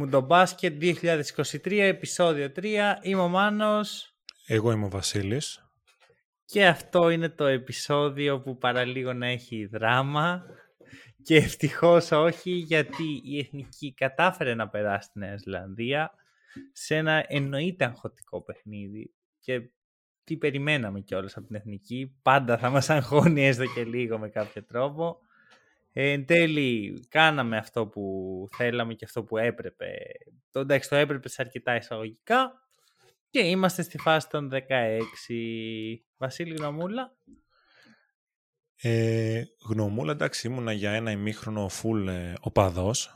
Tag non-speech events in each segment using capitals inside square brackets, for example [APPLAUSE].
Μουντομπάσκετ 2023, επεισόδιο 3. Είμαι ο Μάνος. Εγώ είμαι ο Βασίλης. Και αυτό είναι το επεισόδιο που παραλίγο να έχει δράμα. Και ευτυχώς όχι γιατί η Εθνική κατάφερε να περάσει στη Νέα Ζηλανδία σε ένα εννοείται αγχωτικό παιχνίδι. Και τι περιμέναμε κιόλας από την Εθνική. Πάντα θα μας αγχώνει έστω και λίγο με κάποιο τρόπο. Ε, εν τέλει, κάναμε αυτό που θέλαμε και αυτό που έπρεπε. Το, εντάξει, το έπρεπε σε αρκετά εισαγωγικά και είμαστε στη φάση των 16. Βασίλη Γνωμούλα. Ε, γνωμούλα, εντάξει, ήμουνα για ένα ημίχρονο full ε, οπαδός.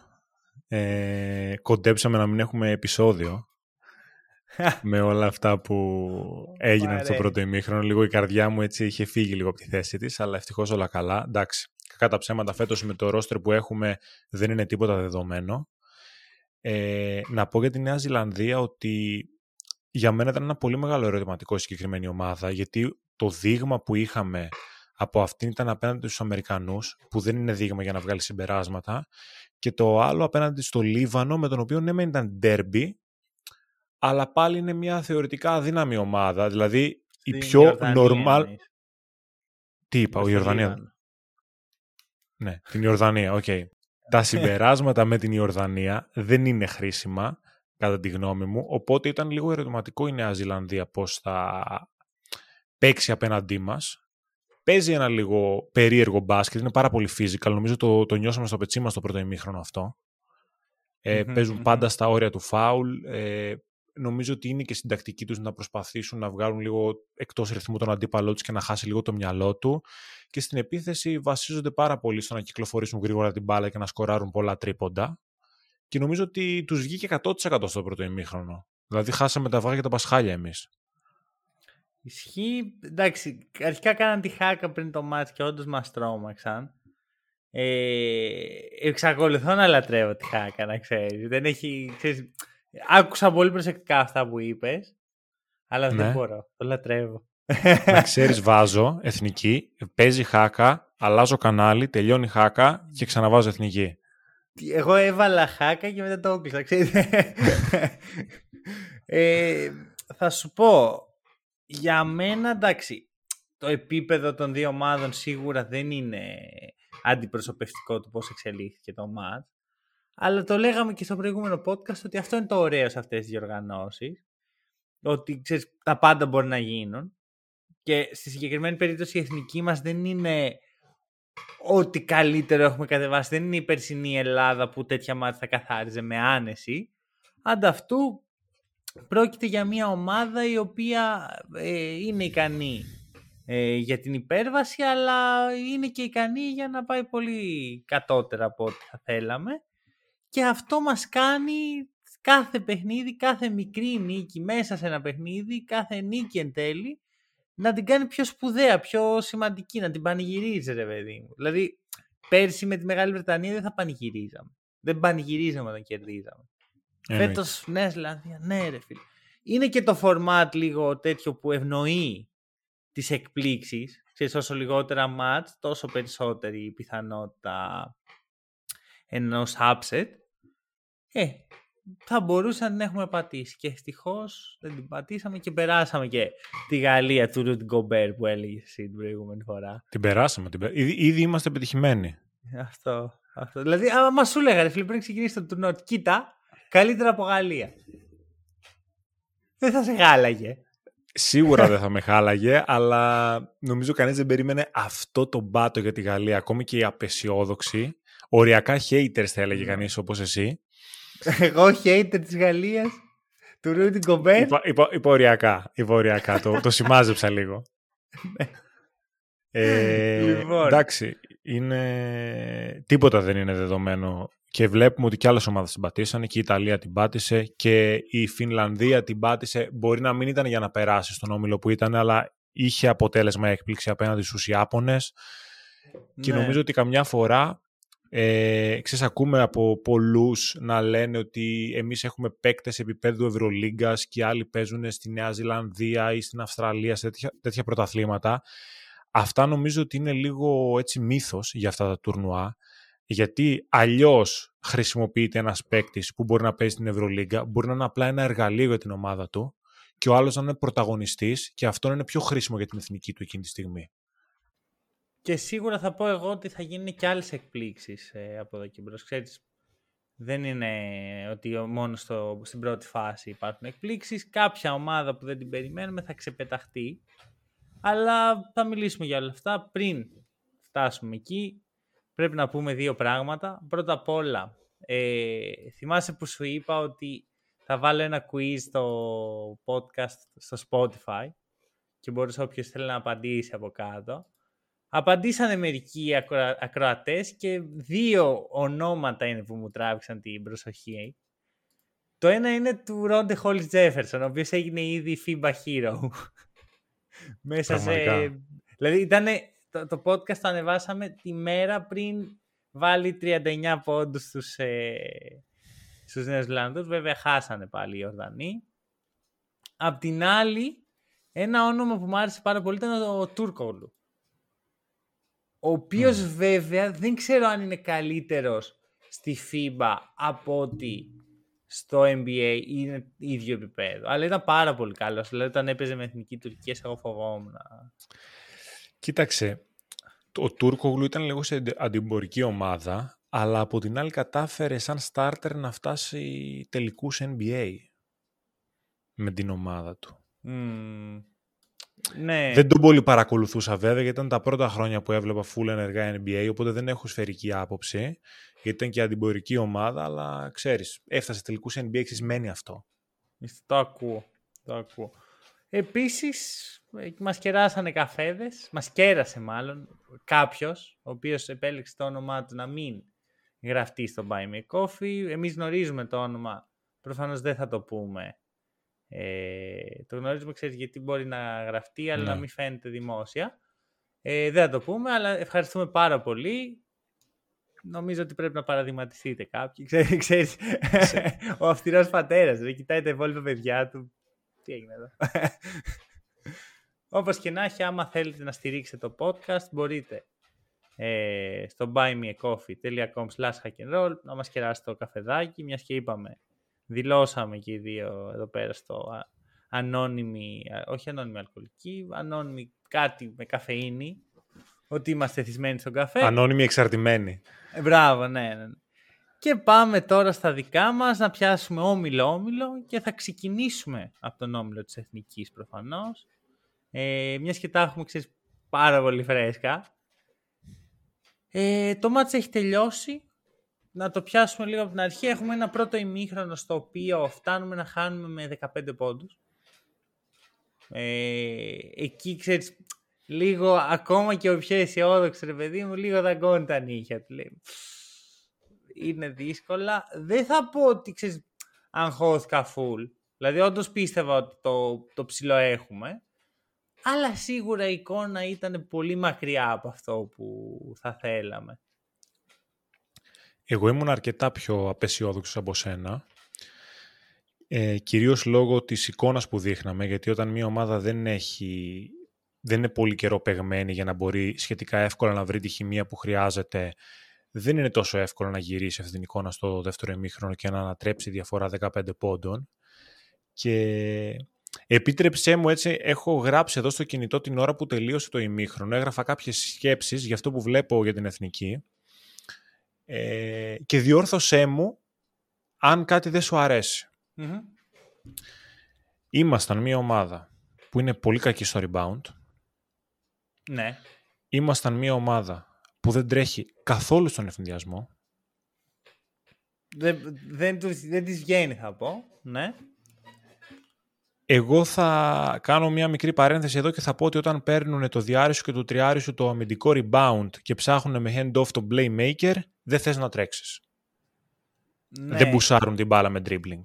Ε, κοντέψαμε να μην έχουμε επεισόδιο [LAUGHS] με όλα αυτά που έγιναν στο πρώτο ημίχρονο. Λίγο η καρδιά μου έτσι είχε φύγει λίγο από τη θέση της, αλλά ευτυχώς όλα καλά. Εντάξει, κατά ψέματα φέτος με το ρόστερ που έχουμε δεν είναι τίποτα δεδομένο. Ε, να πω για τη Νέα Ζηλανδία ότι για μένα ήταν ένα πολύ μεγάλο ερωτηματικό συγκεκριμένη ομάδα γιατί το δείγμα που είχαμε από αυτήν ήταν απέναντι στους Αμερικανούς που δεν είναι δείγμα για να βγάλει συμπεράσματα και το άλλο απέναντι στο Λίβανο με τον οποίο ναι μεν ήταν derby αλλά πάλι είναι μια θεωρητικά αδύναμη ομάδα δηλαδή η πιο normal... Τι είπα, ο Ιορδανία. Ναι, την Ιορδανία, OK. Okay. Τα συμπεράσματα με την Ιορδανία δεν είναι χρήσιμα, κατά τη γνώμη μου, οπότε ήταν λίγο ερωτηματικό η Νέα Ζηλανδία πώς θα παίξει απέναντί μας. Παίζει ένα λίγο περίεργο μπάσκετ, είναι πάρα πολύ physical, νομίζω το, το νιώσαμε στο πετσί μας το πρώτο ημίχρονο αυτό. Ε, παίζουν πάντα στα όρια του φάουλ, ε, νομίζω ότι είναι και στην τακτική τους να προσπαθήσουν να βγάλουν λίγο εκτός ρυθμού τον αντίπαλό τους και να χάσει λίγο το μυαλό του. Και στην επίθεση βασίζονται πάρα πολύ στο να κυκλοφορήσουν γρήγορα την μπάλα και να σκοράρουν πολλά τρίποντα. Και νομίζω ότι τους βγήκε 100% στο πρώτο ημίχρονο. Δηλαδή χάσαμε τα αυγά και τα πασχάλια εμείς. Ισχύει. Εντάξει, αρχικά κάναν τη χάκα πριν το μάτς και όντως μας τρόμαξαν. Ε, εξακολουθώ να λατρεύω τη χάκα, να ξέρεις. Δεν έχει, ξέρεις, Άκουσα πολύ προσεκτικά αυτά που είπες, αλλά δεν ναι. μπορώ. Το λατρεύω. Να [LAUGHS] ξέρεις, βάζω εθνική, παίζει χάκα, αλλάζω κανάλι, τελειώνει χάκα και ξαναβάζω εθνική. Εγώ έβαλα χάκα και μετά το έκλεισα, [LAUGHS] ε, θα σου πω, για μένα εντάξει, το επίπεδο των δύο ομάδων σίγουρα δεν είναι αντιπροσωπευτικό του πώς εξελίχθηκε το μάτς. Αλλά το λέγαμε και στο προηγούμενο podcast ότι αυτό είναι το ωραίο σε αυτές τις διοργανώσεις. Ότι ξέρεις, τα πάντα μπορεί να γίνουν. Και στη συγκεκριμένη περίπτωση η εθνική μας δεν είναι ό,τι καλύτερο έχουμε κατεβάσει. Δεν είναι η περσινή Ελλάδα που τέτοια μάτια θα καθάριζε με άνεση. Ανταυτού πρόκειται για μια ομάδα η οποία ε, είναι ικανή ε, για την υπέρβαση αλλά είναι και ικανή για να πάει πολύ κατώτερα από ό,τι θα θέλαμε και αυτό μας κάνει κάθε παιχνίδι, κάθε μικρή νίκη μέσα σε ένα παιχνίδι, κάθε νίκη εν τέλει, να την κάνει πιο σπουδαία, πιο σημαντική, να την πανηγυρίζει ρε παιδί μου. Δηλαδή, πέρσι με τη Μεγάλη Βρετανία δεν θα πανηγυρίζαμε. Δεν πανηγυρίζαμε όταν κερδίζαμε. Ε, Φέτο, ναι, Ζηλανδίας, ναι ρε φίλε. Είναι και το format λίγο τέτοιο που ευνοεί τις εκπλήξεις. Ξέρεις, όσο λιγότερα μάτς, τόσο περισσότερη η πιθανότητα ενός upset. Ε, θα μπορούσαν να έχουμε πατήσει. Και ευτυχώς δεν την πατήσαμε και περάσαμε και τη Γαλλία του Ρουτ Γκομπέρ που έλεγε εσύ την προηγούμενη φορά. Την περάσαμε. Την Ήδη, ήδη είμαστε πετυχημένοι. Αυτό. αυτό. Δηλαδή, άμα μας σου λέγανε φίλε πριν ξεκινήσει το τουρνό, κοίτα, καλύτερα από Γαλλία. Δεν θα σε χάλαγε. Σίγουρα δεν θα με χάλαγε, αλλά νομίζω κανείς δεν περίμενε αυτό το μπάτο για τη Γαλλία. Ακόμη και οι απεσιόδοξοι, οριακά haters θα έλεγε ναι. κανείς όπως εσύ, εγώ hater της Γαλλίας, του Ρούτι Γκομπέρ. Υπο, υπο, υποριακά, το, το σημάζεψα λίγο. Ναι. ε, λοιπόν. Εντάξει, είναι... τίποτα δεν είναι δεδομένο και βλέπουμε ότι και άλλες ομάδες την πατήσανε και η Ιταλία την πάτησε και η Φινλανδία την πάτησε. Μπορεί να μην ήταν για να περάσει στον όμιλο που ήταν, αλλά είχε αποτέλεσμα έκπληξη απέναντι στους Ιάπωνες και ναι. νομίζω ότι καμιά φορά ε, ξέρεις, ακούμε από πολλούς να λένε ότι εμείς έχουμε παίκτες επίπεδου Ευρωλίγκας και άλλοι παίζουν στη Νέα Ζηλανδία ή στην Αυστραλία σε τέτοια, τέτοια πρωταθλήματα. Αυτά νομίζω ότι είναι λίγο έτσι μύθος για αυτά τα τουρνουά. Γιατί αλλιώς χρησιμοποιείται ένας παίκτης που μπορεί να παίζει στην Ευρωλίγκα, μπορεί να είναι απλά ένα εργαλείο για την ομάδα του και ο άλλος να είναι πρωταγωνιστής και αυτό να είναι πιο χρήσιμο για την εθνική του εκείνη τη στιγμή. Και σίγουρα θα πω εγώ ότι θα γίνουν και άλλες εκπλήξεις ε, από εδώ και μπρος. Ξέρεις, δεν είναι ότι μόνο στο, στην πρώτη φάση υπάρχουν εκπλήξεις. Κάποια ομάδα που δεν την περιμένουμε θα ξεπεταχτεί. Αλλά θα μιλήσουμε για όλα αυτά. Πριν φτάσουμε εκεί, πρέπει να πούμε δύο πράγματα. Πρώτα απ' όλα, ε, θυμάσαι που σου είπα ότι θα βάλω ένα quiz στο podcast στο Spotify και μπορείς όποιος θέλει να απαντήσει από κάτω. Απαντήσανε μερικοί ακροα... ακροατές και δύο ονόματα είναι που μου τράβηξαν την προσοχή. Το ένα είναι του Ρόντε Χόλις Τζέφερσον, ο οποίος έγινε ήδη FIBA Hero. [LAUGHS] Μέσα σε... Δηλαδή ήταν το, το podcast το ανεβάσαμε τη μέρα πριν βάλει 39 πόντους στους, ε, στους Νέους Ζηλανδούς. Βέβαια χάσανε πάλι οι Ορδανοί. Απ' την άλλη, ένα όνομα που μου άρεσε πάρα πολύ ήταν ο Τούρκολου ο οποίος βέβαια δεν ξέρω αν είναι καλύτερος στη FIBA από ότι στο NBA είναι ίδιο επίπεδο. Αλλά ήταν πάρα πολύ καλός. Δηλαδή όταν έπαιζε με εθνική Τουρκία, εγώ φοβόμουν. Κοίταξε, ο Τούρκογλου ήταν λίγο σε αντιμπορική ομάδα, αλλά από την άλλη κατάφερε σαν starter να φτάσει τελικούς NBA με την ομάδα του. Ναι. Δεν τον πολύ παρακολουθούσα βέβαια, γιατί ήταν τα πρώτα χρόνια που έβλεπα full ενεργά NBA, οπότε δεν έχω σφαιρική άποψη, γιατί ήταν και αντιπορική ομάδα, αλλά ξέρεις, έφτασε τελικούς NBA, εξισμένει αυτό. Το ακούω, το ακούω. Επίσης, μας κεράσανε καφέδες, μας κέρασε μάλλον κάποιος, ο οποίος επέλεξε το όνομά του να μην γραφτεί στο Buy Me Coffee. Εμείς γνωρίζουμε το όνομα, προφανώς δεν θα το πούμε ε, το γνωρίζουμε, ξέρεις, γιατί μπορεί να γραφτεί, αλλά να ναι. μην φαίνεται δημόσια. Ε, δεν θα το πούμε, αλλά ευχαριστούμε πάρα πολύ. Νομίζω ότι πρέπει να παραδειγματιστείτε κάποιοι. [LAUGHS] Ξέρεις, ξέρεις ο αυστηρός πατέρας, δεν κοιτάει τα υπόλοιπα παιδιά του. Τι έγινε εδώ; [LAUGHS] Όπως και να έχει, άμα θέλετε να στηρίξετε το podcast, μπορείτε ε, στο buymeacoffee.com slash να μας κεράσετε το καφεδάκι, μιας και είπαμε δηλώσαμε και οι δύο εδώ πέρα στο ανώνυμη, όχι ανώνυμη αλκοολική, ανώνυμη κάτι με καφεΐνη, ότι είμαστε θυσμένοι στον καφέ. Ανώνυμη εξαρτημένη. Ε, μπράβο, ναι, ναι, ναι. Και πάμε τώρα στα δικά μας να πιάσουμε όμιλο-όμιλο και θα ξεκινήσουμε από τον όμιλο της Εθνικής προφανώς. Ε, μιας και τα έχουμε ξέρεις, πάρα πολύ φρέσκα. Ε, το μάτς έχει τελειώσει να το πιάσουμε λίγο από την αρχή. Έχουμε ένα πρώτο ημίχρονο στο οποίο φτάνουμε να χάνουμε με 15 πόντους. Ε, εκεί, ξέρεις, λίγο ακόμα και ο πιο αισιόδοξος ρε παιδί μου, λίγο δαγκώνει τα νύχια του. Λέει, είναι δύσκολα. Δεν θα πω ότι, ξέρεις, αγχώθηκα full. Δηλαδή, όντως πίστευα ότι το, το ψηλό έχουμε. Αλλά σίγουρα η εικόνα ήταν πολύ μακριά από αυτό που θα θέλαμε. Εγώ ήμουν αρκετά πιο απεσιόδοξος από σένα. Ε, κυρίως λόγω της εικόνας που δείχναμε, γιατί όταν μια ομάδα δεν, έχει, δεν είναι πολύ καιρό παιγμένη για να μπορεί σχετικά εύκολα να βρει τη χημεία που χρειάζεται, δεν είναι τόσο εύκολο να γυρίσει αυτή την εικόνα στο δεύτερο ημίχρονο και να ανατρέψει διαφορά 15 πόντων. Και επίτρεψέ μου έτσι, έχω γράψει εδώ στο κινητό την ώρα που τελείωσε το ημίχρονο, έγραφα κάποιες σκέψεις για αυτό που βλέπω για την Εθνική ε, και διόρθωσέ μου αν κάτι δεν σου αρεσει Ήμασταν μια ομάδα που είναι πολύ κακή στο rebound. Ναι. Ήμασταν μια ομάδα που δεν τρέχει καθόλου στον ευθυνδιασμό. Δεν, δεν, δεν της βγαίνει θα πω. Ναι. Εγώ θα κάνω μια μικρή παρένθεση εδώ και θα πω ότι όταν παίρνουν το διάρισο και το τριάρισο το αμυντικό rebound και ψάχνουν με hand-off το playmaker, δεν θες να τρέξεις. Ναι. Δεν μπουσάρουν την μπάλα με dribbling.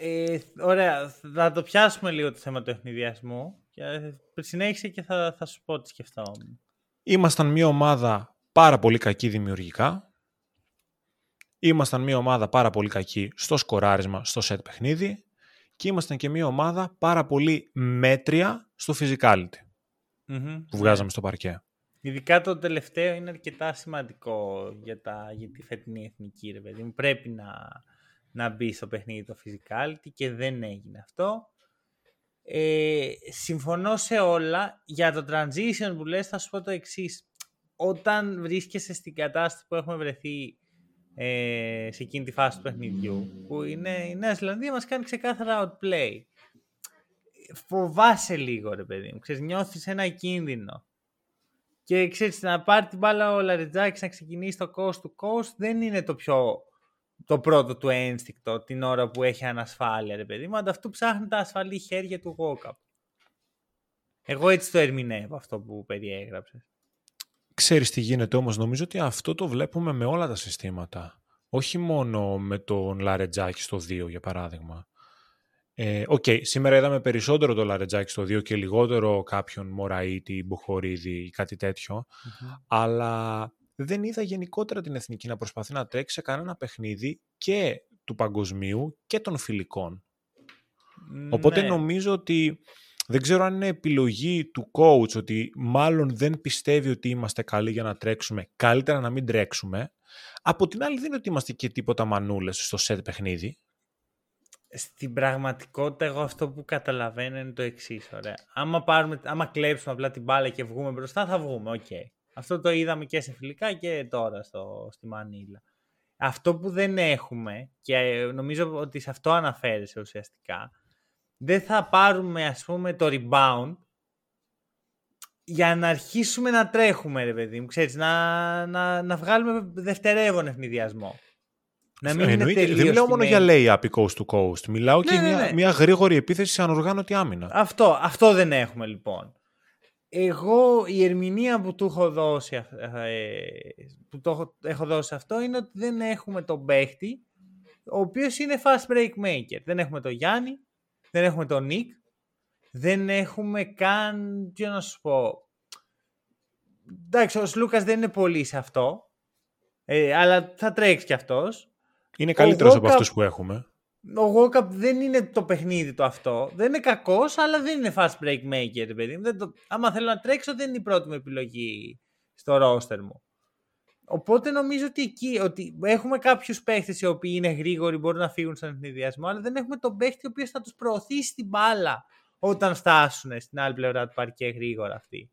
Ε, ωραία, θα το πιάσουμε λίγο το θέμα του εχνηδιασμού. Συνέχισε και θα, θα σου πω τι σκεφτόμουν. Ήμασταν μια ομάδα πάρα πολύ κακή δημιουργικά. Ήμασταν μια ομάδα πάρα πολύ κακή στο σκοράρισμα, στο set παιχνίδι και ήμασταν και μια ομάδα πάρα πολύ μέτρια στο physicality που βγάζαμε στο παρκέ. Ειδικά το τελευταίο είναι αρκετά σημαντικό για, τα, για τη φετινή εθνική, ρε παιδί μου. Πρέπει να, να μπει στο παιχνίδι το physicality και δεν έγινε αυτό. Ε, συμφωνώ σε όλα. Για το transition που λες θα σου πω το εξής. Όταν βρίσκεσαι στην κατάσταση που έχουμε βρεθεί ε, σε εκείνη τη φάση του παιχνιδιού, που είναι η Νέα Ζηλανδία μας κάνει ξεκάθαρα outplay. Φοβάσαι λίγο ρε παιδί μου, ξέρεις, νιώθεις ένα κίνδυνο. Και ξέρεις, να πάρει την μπάλα ο Λαριτζάκης να ξεκινήσει το coast to coast δεν είναι το πιο το πρώτο του ένστικτο την ώρα που έχει ανασφάλεια, ρε παιδί μου. Ανταυτού ψάχνει τα ασφαλή χέρια του Γόκαπ. Εγώ έτσι το ερμηνεύω αυτό που περιέγραψες. Ξέρεις τι γίνεται όμως, νομίζω ότι αυτό το βλέπουμε με όλα τα συστήματα. Όχι μόνο με τον Λαρεντζάκη στο 2 για παράδειγμα. Ε, OK, okay, σήμερα είδαμε περισσότερο το Λαρεντζάκη στο 2 και λιγότερο κάποιον Μωραΐτη, Μποχωρίδη ή κάτι αλλά δεν είδα γενικότερα την Εθνική να προσπαθεί να τρέξει σε κανένα παιχνίδι και του παγκοσμίου και των φιλικών. Οπότε ναι. νομίζω ότι δεν ξέρω αν είναι επιλογή του coach ότι μάλλον δεν πιστεύει ότι είμαστε καλοί για να τρέξουμε, καλύτερα να μην τρέξουμε. Από την άλλη δεν είναι ότι είμαστε και τίποτα μανούλες στο set παιχνίδι. Στην πραγματικότητα εγώ αυτό που καταλαβαίνω είναι το εξής. Άμα, πάρουμε, άμα κλέψουμε απλά την μπάλα και βγούμε μπροστά θα βγούμε, OK. Okay. Αυτό το είδαμε και σε φιλικά και τώρα στο, στη Μανίλα. Αυτό που δεν έχουμε και νομίζω ότι σε αυτό αναφέρεσαι ουσιαστικά δεν θα πάρουμε ας πούμε το rebound για να αρχίσουμε να τρέχουμε ρε παιδί μου, ξέρεις, να, να, να βγάλουμε δευτερεύον ευνηδιασμό. Να μην Εννοείται, δεν μιλάω μόνο για layup coast to coast. Μιλάω ναι, και ναι, μια, ναι. μια γρήγορη επίθεση σε ανοργάνωτη άμυνα. Αυτό, αυτό δεν έχουμε λοιπόν. Εγώ η ερμηνεία που του έχω δώσει, ε, που το έχω, έχω δώσει αυτό είναι ότι δεν έχουμε τον παίχτη ο οποίος είναι fast break maker. Δεν έχουμε τον Γιάννη, δεν έχουμε τον Νίκ, δεν έχουμε καν, τι να σου πω, εντάξει ο Λούκας δεν είναι πολύ σε αυτό, ε, αλλά θα τρέξει κι αυτός. Είναι καλύτερος από αυτούς που έχουμε. Ο Γόκαπ δεν είναι το παιχνίδι το αυτό. Δεν είναι κακός, αλλά δεν είναι fast break maker, παιδί μου. το... Άμα θέλω να τρέξω, δεν είναι η πρώτη μου επιλογή στο roster μου. Οπότε νομίζω ότι εκεί ότι έχουμε κάποιους παίχτες οι οποίοι είναι γρήγοροι, μπορούν να φύγουν στον ευνηδιασμό, αλλά δεν έχουμε τον παίχτη ο οποίος θα τους προωθήσει την μπάλα όταν φτάσουν στην άλλη πλευρά του παρκέ γρήγορα αυτοί.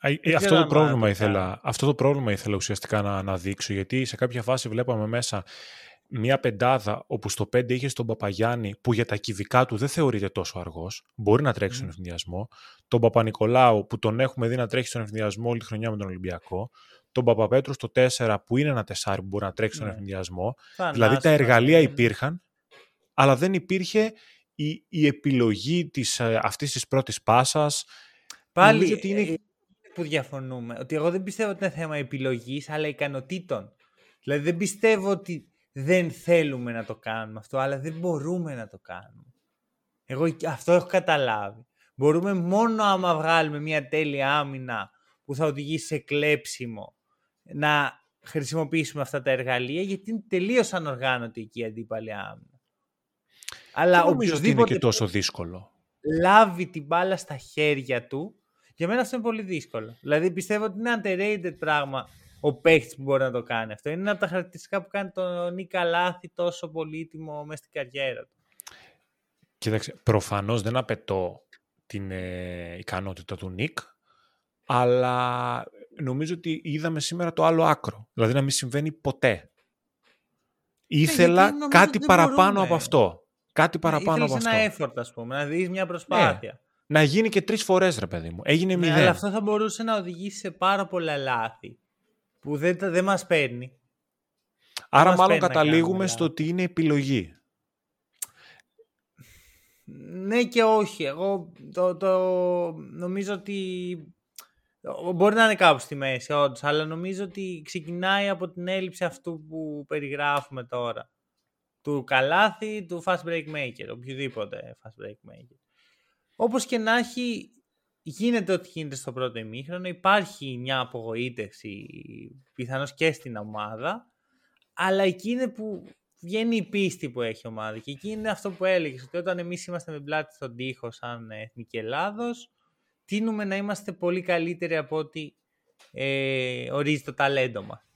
Ε, αυτό, το πρόβλημα ήθελα, αυτό το πρόβλημα ήθελα ουσιαστικά να, να δείξω, γιατί σε κάποια φάση βλέπαμε μέσα μια πεντάδα όπου στο 5 είχε τον Παπαγιάννη που για τα κυβικά του δεν θεωρείται τόσο αργός, μπορεί να τρέξει mm. στον ευνηδιασμό. Τον Παπα-Νικολάου που τον έχουμε δει να τρέχει στον ευνηδιασμό όλη τη χρονιά με τον Ολυμπιακό τον Παπαπέτρου στο 4 που είναι ένα τεσάρι που μπορεί να τρέξει στον ναι. Δηλαδή τα εργαλεία υπήρχαν, αλλά δεν υπήρχε η, η επιλογή της, ε, αυτής της πρώτης πάσας. Πάλι ότι είναι... Ε, που διαφωνούμε. Ότι εγώ δεν πιστεύω ότι είναι θέμα επιλογής, αλλά ικανοτήτων. Δηλαδή δεν πιστεύω ότι δεν θέλουμε να το κάνουμε αυτό, αλλά δεν μπορούμε να το κάνουμε. Εγώ αυτό έχω καταλάβει. Μπορούμε μόνο άμα βγάλουμε μια τέλεια άμυνα που θα οδηγήσει σε κλέψιμο να χρησιμοποιήσουμε αυτά τα εργαλεία γιατί είναι τελείως ανοργάνωτη εκεί η αντίπαλη άμυνα. Αλλά νομίζω ότι είναι και τόσο δύσκολο. Λάβει την μπάλα στα χέρια του. Για μένα αυτό είναι πολύ δύσκολο. Δηλαδή πιστεύω ότι είναι underrated πράγμα ο παίχτη που μπορεί να το κάνει αυτό. Είναι ένα από τα χαρακτηριστικά που κάνει τον Νίκα Λάθη τόσο πολύτιμο μέσα στην καριέρα του. Κοίταξε, προφανώς δεν απαιτώ την ε, ικανότητα του Νίκ, αλλά νομίζω ότι είδαμε σήμερα το άλλο άκρο. Δηλαδή να μην συμβαίνει ποτέ. Ε, Ήθελα κάτι παραπάνω από αυτό. Κάτι παραπάνω από αυτό. ένα effort, ας πούμε, να δεις μια προσπάθεια. Ναι. Να γίνει και τρεις φορές, ρε παιδί μου. Έγινε ναι, μηδέν. Αλλά αυτό θα μπορούσε να οδηγήσει σε πάρα πολλά λάθη που δεν, δεν μας παίρνει. Άρα μάλλον καταλήγουμε στο ότι είναι επιλογή. Ναι και όχι. Εγώ το, το νομίζω ότι Μπορεί να είναι κάπου στη μέση, όντως, αλλά νομίζω ότι ξεκινάει από την έλλειψη αυτού που περιγράφουμε τώρα. Του καλάθι, του fast break maker, οποιοδήποτε fast break maker. Όπως και να έχει, γίνεται ό,τι γίνεται στο πρώτο ημίχρονο, υπάρχει μια απογοήτευση πιθανώς και στην ομάδα, αλλά εκεί είναι που βγαίνει η πίστη που έχει η ομάδα και εκεί είναι αυτό που έλεγες, ότι όταν εμείς είμαστε με πλάτη στον τοίχο σαν Εθνική Ελλάδος, τίνουμε να είμαστε πολύ καλύτεροι από ό,τι ε, ορίζει το ταλέντο μας.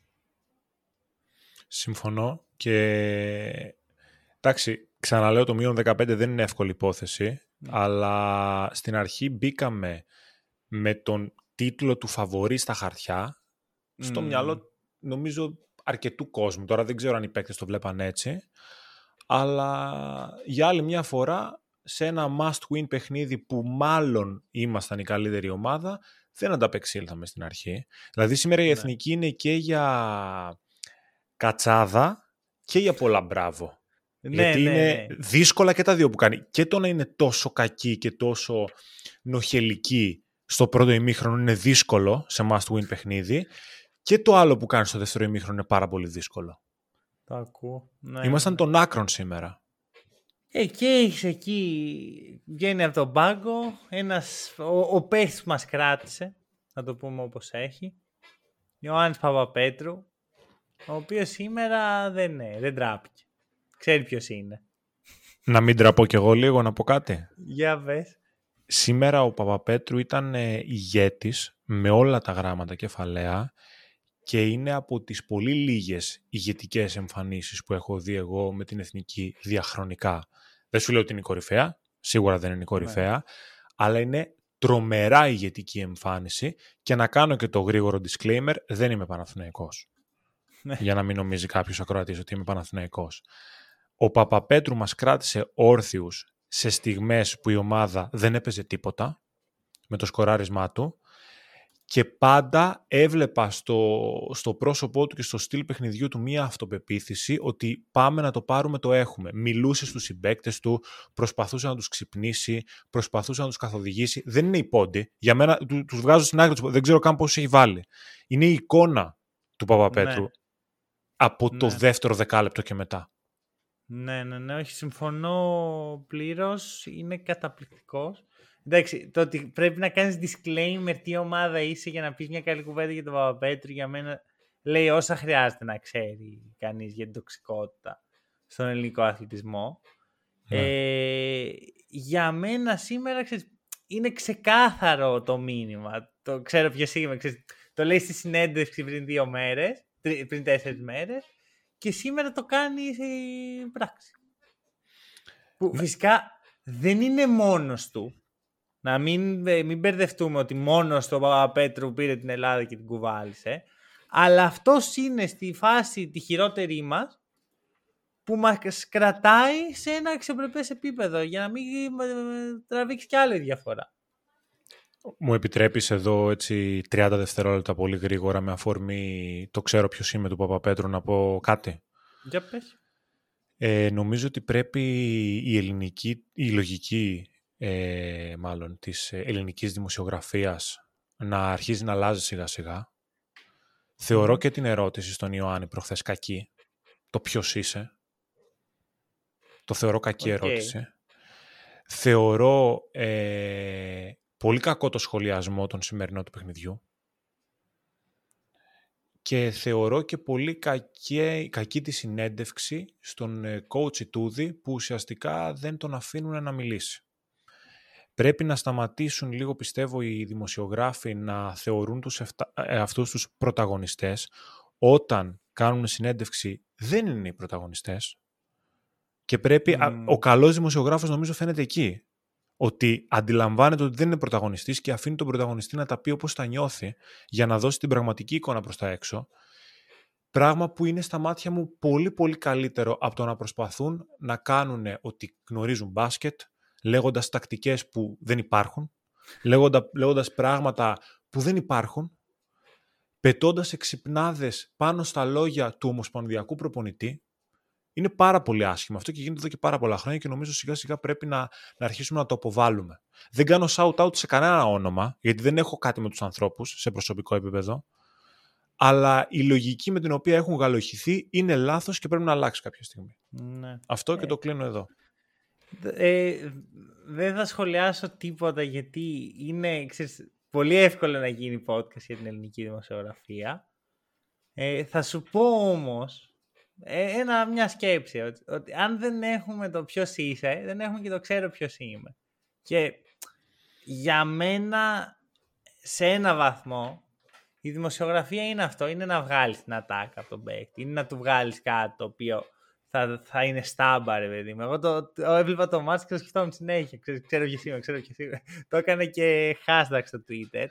Συμφωνώ και εντάξει, ξαναλέω το μείον 15 δεν είναι εύκολη υπόθεση, ναι. αλλά στην αρχή μπήκαμε με τον τίτλο του φαβορή στα χαρτιά, στο μυαλό νομίζω αρκετού κόσμου. Τώρα δεν ξέρω αν οι παίκτες το βλέπαν έτσι, αλλά για άλλη μια φορά σε ένα must-win παιχνίδι που μάλλον ήμασταν η καλύτερη ομάδα, δεν ανταπεξήλθαμε στην αρχή. Δηλαδή σήμερα η ναι. Εθνική είναι και για κατσάδα και για πολλά μπράβο. Ναι, Γιατί ναι, είναι ναι. δύσκολα και τα δύο που κάνει. Και το να είναι τόσο κακή και τόσο νοχελική στο πρώτο ημίχρονο είναι δύσκολο σε must-win παιχνίδι. Και το άλλο που κάνει στο δεύτερο ημίχρονο είναι πάρα πολύ δύσκολο. Το ακούω. Ναι, Ήμασταν ναι. των άκρων σήμερα. Ε, και έχεις εκεί, βγαίνει από τον πάγκο, ένας, ο, ο που μας κράτησε, να το πούμε όπως έχει, Ιωάννης Παπαπέτρου, ο οποίος σήμερα δεν, ναι, δεν τράπηκε. Ξέρει ποιος είναι. Να μην τραπώ κι εγώ λίγο να πω κάτι. Για βες. Σήμερα ο Παπαπέτρου ήταν ε, ηγέτης με όλα τα γράμματα κεφαλαία και είναι από τις πολύ λίγες ηγετικές εμφανίσεις που έχω δει εγώ με την εθνική διαχρονικά. Δεν σου λέω ότι είναι η κορυφαία, σίγουρα δεν είναι η κορυφαία, ναι. αλλά είναι τρομερά ηγετική εμφάνιση και να κάνω και το γρήγορο disclaimer, δεν είμαι Παναθηναϊκός. Ναι. Για να μην νομίζει κάποιος ακροατής ότι είμαι Παναθηναϊκός. Ο Παπαπέτρου μας κράτησε όρθιους σε στιγμές που η ομάδα δεν έπαιζε τίποτα με το σκοράρισμά του και πάντα έβλεπα στο, στο πρόσωπό του και στο στυλ παιχνιδιού του μία αυτοπεποίθηση ότι πάμε να το πάρουμε, το έχουμε. Μιλούσε στους συμπέκτες του, προσπαθούσε να τους ξυπνήσει, προσπαθούσε να τους καθοδηγήσει. Δεν είναι η πόντι. Για μένα του, τους βγάζω στην άκρη, δεν ξέρω καν πώς έχει βάλει. Είναι η εικόνα του Παπαπέτρου ναι. από το ναι. δεύτερο δεκάλεπτο και μετά. Ναι, ναι, ναι, όχι, συμφωνώ πλήρως. Είναι καταπληκτικός. Εντάξει, το ότι πρέπει να κάνεις disclaimer τι ομάδα είσαι για να πεις μια καλή κουβέντα για τον Παπαπέτρου για μένα λέει όσα χρειάζεται να ξέρει κανείς για την τοξικότητα στον ελληνικό αθλητισμό. Ναι. Ε, για μένα σήμερα ξέρεις, είναι ξεκάθαρο το μήνυμα. Το ξέρω ποιος είμαι. Ξέρεις, το λέει στη συνέντευξη πριν δύο μέρες, πριν τέσσερις μέρες και σήμερα το κάνει σε πράξη. Που ναι. φυσικά δεν είναι μόνος του να μην, ε, μην μπερδευτούμε ότι μόνο στο Παπαπέτρου πήρε την Ελλάδα και την κουβάλισε. Αλλά αυτός είναι στη φάση τη χειρότερη μας που μας κρατάει σε ένα αξιοπρεπές επίπεδο για να μην ε, τραβήξει κι άλλη διαφορά. Μου επιτρέπεις εδώ έτσι 30 δευτερόλεπτα πολύ γρήγορα με αφορμή το ξέρω ποιος είμαι του Παπαπέτρου να πω κάτι; Για πες. Ε, νομίζω ότι πρέπει η ελληνική, η λογική ε, μάλλον της ελληνικής δημοσιογραφίας να αρχίζει να αλλάζει σιγά σιγά. Θεωρώ και την ερώτηση στον Ιωάννη προχθές κακή. Το ποιος είσαι. Το θεωρώ κακή ερώτηση. Θεωρώ ε, πολύ κακό το σχολιασμό των σημερινών του παιχνιδιού. Και θεωρώ και πολύ κακή, κακή τη συνέντευξη στον ε, coach Ιτούδη που ουσιαστικά δεν τον αφήνουν να μιλήσει. Πρέπει να σταματήσουν λίγο, πιστεύω, οι δημοσιογράφοι να θεωρούν τους εφτα... Ε, αυτούς τους πρωταγωνιστές. Όταν κάνουν συνέντευξη δεν είναι οι πρωταγωνιστές. Και πρέπει, ο καλός δημοσιογράφος νομίζω φαίνεται εκεί, ότι αντιλαμβάνεται ότι δεν είναι πρωταγωνιστής και αφήνει τον πρωταγωνιστή να τα πει όπως τα νιώθει για να δώσει την πραγματική εικόνα προς τα έξω. Πράγμα που είναι στα μάτια μου πολύ πολύ καλύτερο από το να προσπαθούν να κάνουν ότι γνωρίζουν μπάσκετ, λέγοντας τακτικές που δεν υπάρχουν, λέγοντα, λέγοντας πράγματα που δεν υπάρχουν, πετώντας εξυπνάδες πάνω στα λόγια του ομοσπονδιακού προπονητή, είναι πάρα πολύ άσχημο αυτό και γίνεται εδώ και πάρα πολλά χρόνια και νομίζω σιγά σιγά πρέπει να, να αρχίσουμε να το αποβάλουμε. Δεν κάνω shout-out σε κανένα όνομα, γιατί δεν έχω κάτι με τους ανθρώπους σε προσωπικό επίπεδο, αλλά η λογική με την οποία έχουν γαλοχηθεί είναι λάθος και πρέπει να αλλάξει κάποια στιγμή. Ναι. Αυτό και ε, το κλείνω εδώ. Ε, δεν θα σχολιάσω τίποτα γιατί είναι ξέρεις, πολύ εύκολο να γίνει podcast για την ελληνική δημοσιογραφία. Ε, θα σου πω όμως ε, ένα, μια σκέψη ότι, αν δεν έχουμε το ποιος είσαι, δεν έχουμε και το ξέρω ποιος είμαι. Και για μένα σε ένα βαθμό η δημοσιογραφία είναι αυτό, είναι να βγάλεις την ατάκα από τον παίκτη, είναι να του βγάλεις κάτι το οποίο θα, θα είναι στάμπα, ρε παιδί μου. Εγώ το, το, έβλεπα το μάτς και το σκεφτόμουν συνέχεια. Ξέρω, ξέρω ποιος είμαι, ξέρω ποιος είμαι. [LAUGHS] το έκανε και hashtag στο Twitter.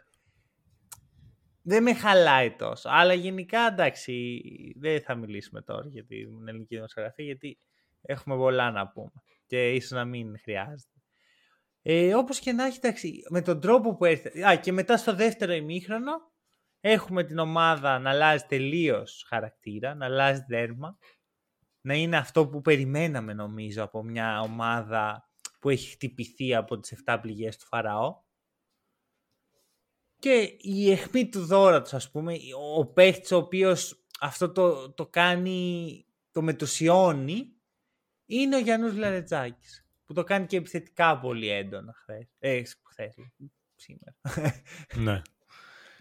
Δεν με χαλάει τόσο. Αλλά γενικά, εντάξει, δεν θα μιλήσουμε τώρα για την ελληνική δημοσιογραφία, γιατί έχουμε πολλά να πούμε. Και ίσως να μην χρειάζεται. Ε, όπως και να έχει, εντάξει, με τον τρόπο που έρχεται. Α, και μετά στο δεύτερο ημίχρονο έχουμε την ομάδα να αλλάζει τελείως χαρακτήρα, να αλλάζει δέρμα να είναι αυτό που περιμέναμε νομίζω από μια ομάδα που έχει χτυπηθεί από τις 7 πληγές του Φαραώ. Και η αιχμή του δώρατος ας πούμε, ο παίχτης ο οποίος αυτό το, το κάνει, το μετουσιώνει, είναι ο Γιάννους Λαρετζάκης, που το κάνει και επιθετικά πολύ έντονα χθες, ε, χθες σήμερα. Ναι.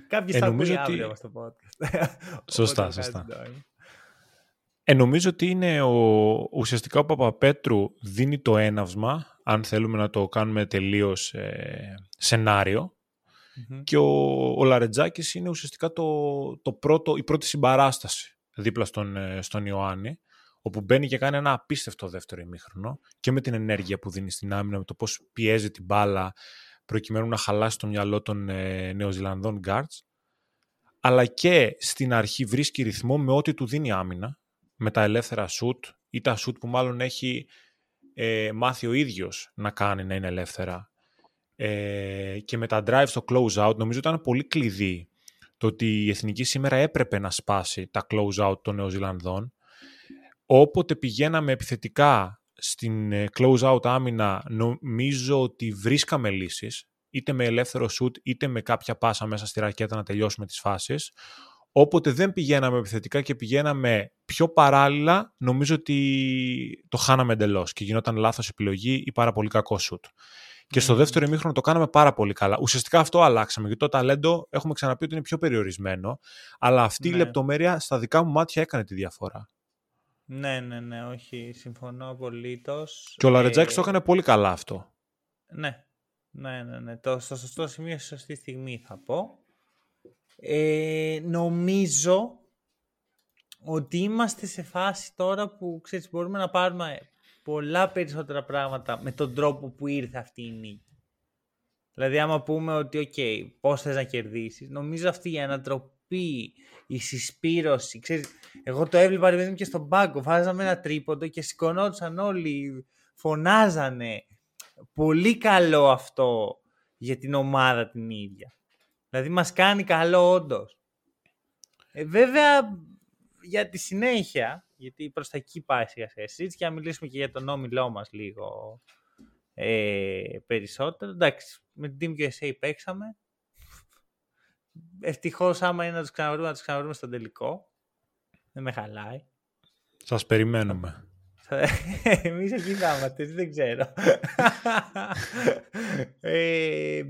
Κάποιοι ε, θα ότι... αύριο στο podcast. Σωστά, σωστά. Ε, νομίζω ότι είναι ο, ουσιαστικά ο Παπαπέτρου δίνει το έναυσμα, αν θέλουμε να το κάνουμε τελείως ε, σεναριο και ο, ο Λαρετζάκης είναι ουσιαστικά το, το πρώτο, η πρώτη συμπαράσταση δίπλα στον, ε, στον Ιωάννη, όπου μπαίνει και κάνει ένα απίστευτο δεύτερο ημίχρονο και με την ενέργεια που δίνει στην άμυνα, με το πώς πιέζει την μπάλα προκειμένου να χαλάσει το μυαλό των ε, Νεοζηλανδών guards, αλλά και στην αρχή βρίσκει ρυθμό με ό,τι του δίνει άμυνα, με τα ελεύθερα shoot ή τα shoot που μάλλον έχει ε, μάθει ο ίδιος να κάνει να είναι ελεύθερα. Ε, και με τα drive στο close out νομίζω ήταν πολύ κλειδί το ότι η Εθνική σήμερα έπρεπε να σπάσει τα close out των Νεοζηλανδών όποτε πηγαίναμε επιθετικά στην ε, close out άμυνα νομίζω ότι βρίσκαμε λύσεις είτε με ελεύθερο shoot είτε με κάποια πάσα μέσα στη ρακέτα να τελειώσουμε τις φάσεις Όποτε δεν πηγαίναμε επιθετικά και πηγαίναμε πιο παράλληλα, νομίζω ότι το χάναμε εντελώς και γινόταν λάθος επιλογή ή πάρα πολύ κακό σουτ. Και στο δεύτερο ημίχρονο το κάναμε πάρα πολύ καλά. Ουσιαστικά αυτό αλλάξαμε, γιατί το ταλέντο έχουμε ξαναπεί ότι είναι πιο περιορισμένο, αλλά αυτή η ναι. λεπτομέρεια στα δικά μου μάτια έκανε τη διαφορά. Ναι, ναι, ναι, όχι, συμφωνώ απολύτως. Και ο Λαρετζάκης το έκανε πολύ καλά αυτό. Ναι, ναι, ναι, ναι. Το, στο σωστό σημείο, στη σωστή στιγμή θα πω. Ε, νομίζω ότι είμαστε σε φάση τώρα που ξέρεις, μπορούμε να πάρουμε πολλά περισσότερα πράγματα με τον τρόπο που ήρθε αυτή η νίκη. Δηλαδή άμα πούμε ότι OK, okay, πώς θες να κερδίσεις, νομίζω αυτή η ανατροπή, η συσπήρωση, ξέρεις, εγώ το έβλεπα ρε και στον πάγκο, βάζαμε ένα τρίποντο και σηκωνόντουσαν όλοι, φωνάζανε. Πολύ καλό αυτό για την ομάδα την ίδια. Δηλαδή μας κάνει καλό όντως. Ε, βέβαια για τη συνέχεια, γιατί προς τα εκεί πάει σιγά σιγά και να μιλήσουμε και για τον όμιλό μας λίγο ε, περισσότερο. Εντάξει, με την Team USA παίξαμε. Ευτυχώς άμα είναι να τους ξαναβρούμε, να τους ξαναβρούμε στον τελικό. Δεν με χαλάει. Σας περιμένουμε. [LAUGHS] Εμείς εκεί θα είμαστε, δεν ξέρω. [LAUGHS] ε,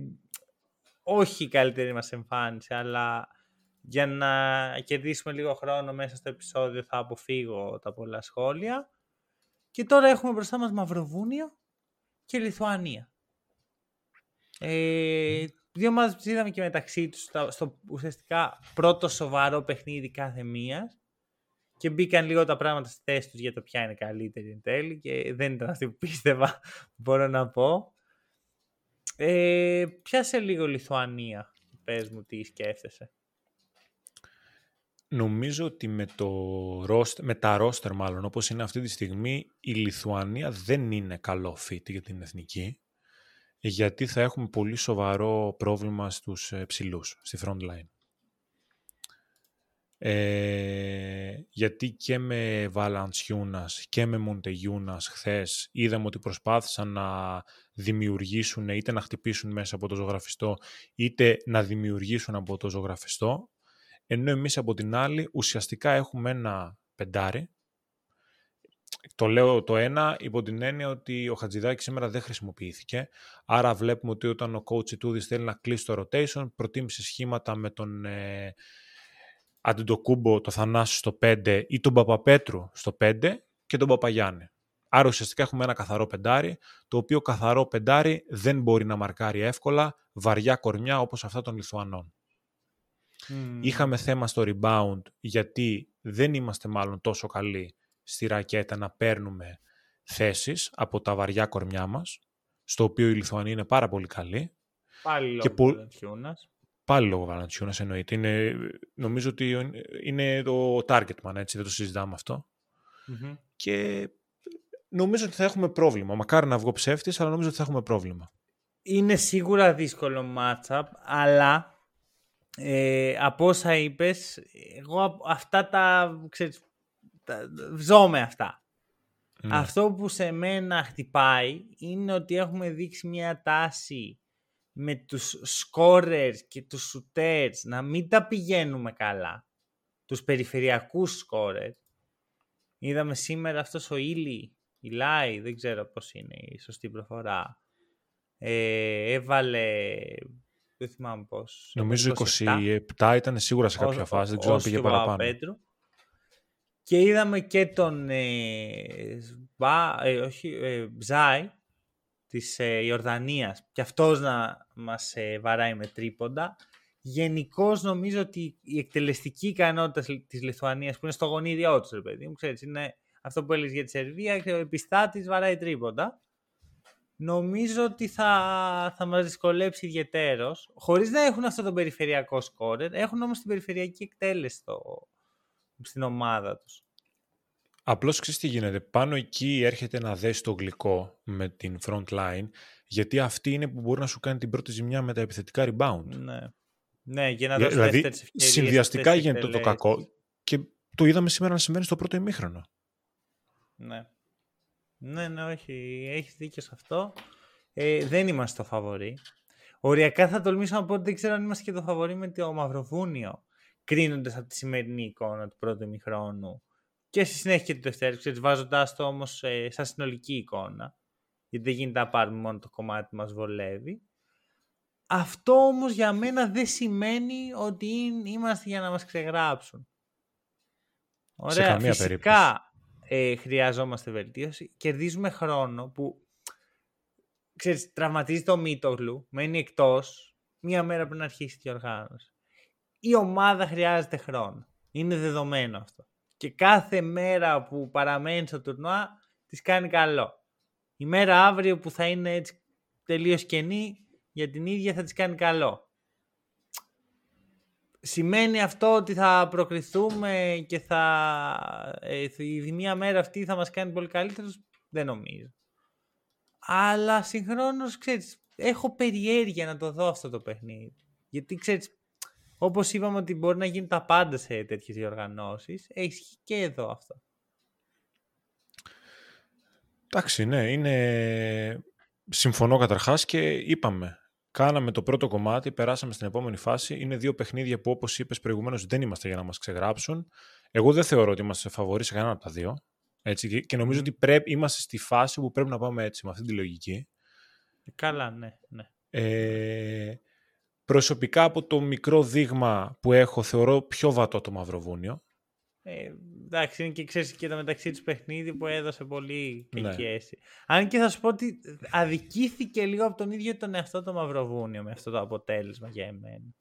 όχι η καλύτερη μας εμφάνιση, αλλά για να κερδίσουμε λίγο χρόνο μέσα στο επεισόδιο θα αποφύγω τα πολλά σχόλια. Και τώρα έχουμε μπροστά μας Μαυροβούνιο και Λιθουανία. Ε, δύο ομάδες που είδαμε και μεταξύ τους στο ουσιαστικά πρώτο σοβαρό παιχνίδι κάθε μίας. Και μπήκαν λίγο τα πράγματα στη θέση τους για το ποια είναι καλύτερη εν τέλει και δεν ήταν αυτή που πίστευα, μπορώ να πω. Ε, πιάσε λίγο Λιθουανία. Πες μου τι σκέφτεσαι. Νομίζω ότι με, το με τα ρόστερ μάλλον όπως είναι αυτή τη στιγμή η Λιθουανία δεν είναι καλό fit για την εθνική γιατί θα έχουμε πολύ σοβαρό πρόβλημα στους ε, ψηλούς, στη front line. Ε, γιατί και με Βαλαντσιούνας και με Μοντεγιούνας χθες είδαμε ότι προσπάθησαν να δημιουργήσουν είτε να χτυπήσουν μέσα από το ζωγραφιστό είτε να δημιουργήσουν από το ζωγραφιστό ενώ εμείς από την άλλη ουσιαστικά έχουμε ένα πεντάρι το λέω το ένα υπό την έννοια ότι ο Χατζηδάκης σήμερα δεν χρησιμοποιήθηκε. Άρα βλέπουμε ότι όταν ο coach Τούδης θέλει να κλείσει το rotation, προτίμησε σχήματα με τον ε, Αντιντοκούμπο, το Θανάσου στο 5 ή τον Παπαπέτρου στο 5 και τον Παπαγιάννη. Άρα ουσιαστικά έχουμε ένα καθαρό πεντάρι, το οποίο καθαρό πεντάρι δεν μπορεί να μαρκάρει εύκολα βαριά κορμιά όπως αυτά των Λιθουανών. Είχαμε θέμα στο rebound γιατί δεν είμαστε μάλλον τόσο καλοί στη ρακέτα να παίρνουμε θέσεις από τα βαριά κορμιά μας, στο οποίο η Λιθουανία είναι πάρα πολύ καλή. Πάλι λόγω που... Βαλαντσιούνας. Πάλι λόγω Βαλαντσιούνας εννοείται. Είναι, νομίζω ότι είναι το target man, έτσι, δεν το συζητάμε Και νομίζω ότι θα έχουμε πρόβλημα. Μακάρι να βγω ψεύτης, αλλά νομίζω ότι θα έχουμε πρόβλημα. Είναι σίγουρα δύσκολο matchup, αλλά ε, από όσα είπες, εγώ αυτά τα, ξέρεις, τα ζω με αυτά. Ναι. Αυτό που σε μένα χτυπάει είναι ότι έχουμε δείξει μια τάση με τους scorers και τους shooters να μην τα πηγαίνουμε καλά. Τους περιφερειακούς scorers. Είδαμε σήμερα αυτός ο Ήλι, η Λάι, δεν ξέρω πώς είναι η σωστή προφορά. Ε, έβαλε, δεν θυμάμαι πώς. Νομίζω 27, ήταν σίγουρα σε κάποια φάση, δεν ξέρω αν πήγε παραπάνω. Πέτρου. Και είδαμε και τον ε, ε, όχι, ε, Μπζάι της ε, Ιορδανίας και αυτός να μας ε, βαράει με τρίποντα. Γενικώς νομίζω ότι η εκτελεστική ικανότητα της Λιθουανίας που είναι στο γονίδιό του, ρε παιδί μου, ξέρεις, είναι αυτό που έλεγες για τη Σερβία και ο επιστάτης βαράει τρίποντα. Νομίζω ότι θα, θα μας δυσκολέψει ιδιαιτέρως, χωρίς να έχουν αυτό το περιφερειακό σκόρερ, έχουν όμως την περιφερειακή εκτέλεση στο, στην ομάδα τους. Απλώς ξέρεις τι γίνεται. Πάνω εκεί έρχεται να δέσει το γλυκό με την front line, γιατί αυτή είναι που μπορεί να σου κάνει την πρώτη ζημιά με τα επιθετικά rebound. Ναι, ναι για να δώσεις δηλαδή, συνδυαστικά γίνεται το, κακό και το είδαμε σήμερα να συμβαίνει στο πρώτο ημίχρονο. Ναι. Ναι, ναι, όχι. Έχεις δίκιο σε αυτό. Ε, δεν είμαστε το φαβορή. Οριακά θα τολμήσω να πω ότι δεν ξέρω αν είμαστε και το φαβορή με το Μαυροβούνιο κρίνοντας από τη σημερινή εικόνα του πρώτου ημιχρόνου και στη συνέχεια και του δεύτερου, βάζοντα το όμως ε, σαν συνολική εικόνα. Γιατί δεν γίνεται να πάρουμε μόνο το κομμάτι που μας βολεύει. Αυτό όμως για μένα δεν σημαίνει ότι είμαστε για να μας ξεγράψουν. Ωραία, Σε φυσικά ε, χρειαζόμαστε βελτίωση. Κερδίζουμε χρόνο που ξέρεις, τραυματίζει το Μίτογλου, μένει εκτός μία μέρα πριν αρχίσει η οργάνωση η ομάδα χρειάζεται χρόνο. Είναι δεδομένο αυτό. Και κάθε μέρα που παραμένει στο τουρνουά της κάνει καλό. Η μέρα αύριο που θα είναι έτσι τελείως κενή για την ίδια θα της κάνει καλό. Σημαίνει αυτό ότι θα προκριθούμε και θα ε, η μία μέρα αυτή θα μας κάνει πολύ καλύτερος. Δεν νομίζω. Αλλά συγχρόνως, ξέρεις, έχω περιέργεια να το δω αυτό το παιχνίδι. Γιατί, ξέρεις, όπως είπαμε ότι μπορεί να γίνουν τα πάντα σε τέτοιες διοργανώσεις, έχει και εδώ αυτό. Εντάξει, ναι, είναι... Συμφωνώ καταρχάς και είπαμε. Κάναμε το πρώτο κομμάτι, περάσαμε στην επόμενη φάση. Είναι δύο παιχνίδια που όπως είπες προηγουμένως δεν είμαστε για να μας ξεγράψουν. Εγώ δεν θεωρώ ότι είμαστε φαβοροί σε κανένα από τα δύο. Έτσι, και νομίζω ότι πρέπει, είμαστε στη φάση που πρέπει να πάμε έτσι, με αυτή τη λογική. Καλά, ναι. ναι. Ε, Προσωπικά από το μικρό δείγμα που έχω θεωρώ πιο βατό το Μαυροβούνιο. Ε, εντάξει, είναι και ξέρεις και το μεταξύ του παιχνίδι που έδωσε πολύ ναι. Αν και θα σου πω ότι αδικήθηκε λίγο από τον ίδιο τον εαυτό το Μαυροβούνιο με αυτό το αποτέλεσμα για εμένα.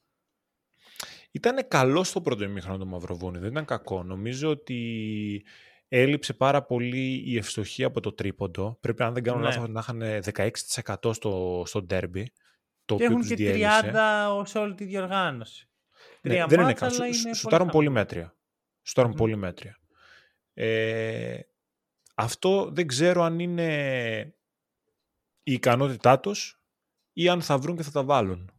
Ήταν καλό στο πρώτο ημίχρονο το Μαυροβούνιο, δεν ήταν κακό. Νομίζω ότι έλειψε πάρα πολύ η ευστοχία από το τρίποντο. Πρέπει, αν δεν κάνω ναι. λάθος, να είχαν 16% στο, στο derby το και έχουν και 30 σε όλη τη διοργάνωση. Ναι, δεν είναι καλό. Σουτάρουν πολύ μέτρια. Σουτάρουν mm. πολύ μέτρια. Ε, αυτό δεν ξέρω αν είναι η ικανότητά τους ή αν θα βρουν και θα τα βάλουν.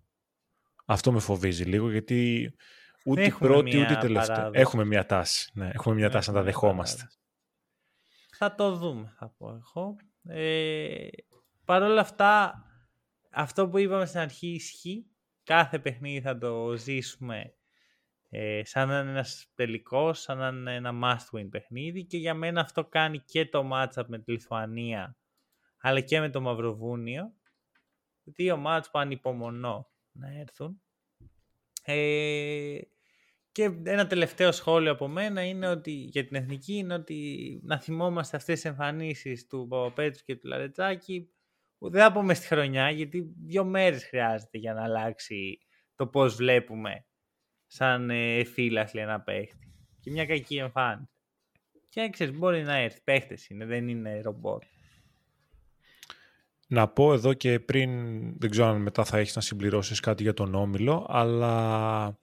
Αυτό με φοβίζει λίγο γιατί ούτε η πρώτη ούτε η τελευταία. Έχουμε μια τάση. Ναι, έχουμε μια τάση να τα δεχόμαστε. Θα το δούμε, θα πω εγώ. Ε, Παρ' όλα αυτά, αυτό που είπαμε στην αρχή ισχύει. Κάθε παιχνίδι θα το ζήσουμε ε, σαν να είναι ένας τελικός, σαν να είναι ένα must-win παιχνίδι και για μένα αυτό κάνει και το matchup με τη Λιθουανία αλλά και με το Μαυροβούνιο. Δύο μάτς που ανυπομονώ να έρθουν. Ε, και ένα τελευταίο σχόλιο από μένα είναι ότι για την εθνική είναι ότι να θυμόμαστε αυτές τις εμφανίσεις του Παπαπέτρου και του Λαρετζάκη δεν θα πούμε στη χρονιά, γιατί δύο μέρες χρειάζεται για να αλλάξει το πώς βλέπουμε σαν ε, φύλαθλη ένα παίχτη. Και μια κακή εμφάνιση. Και ξέρεις, μπορεί να έρθει. Παίχτες είναι, δεν είναι ρομπότ. Να πω εδώ και πριν, δεν ξέρω αν μετά θα έχεις να συμπληρώσεις κάτι για τον Όμιλο, αλλά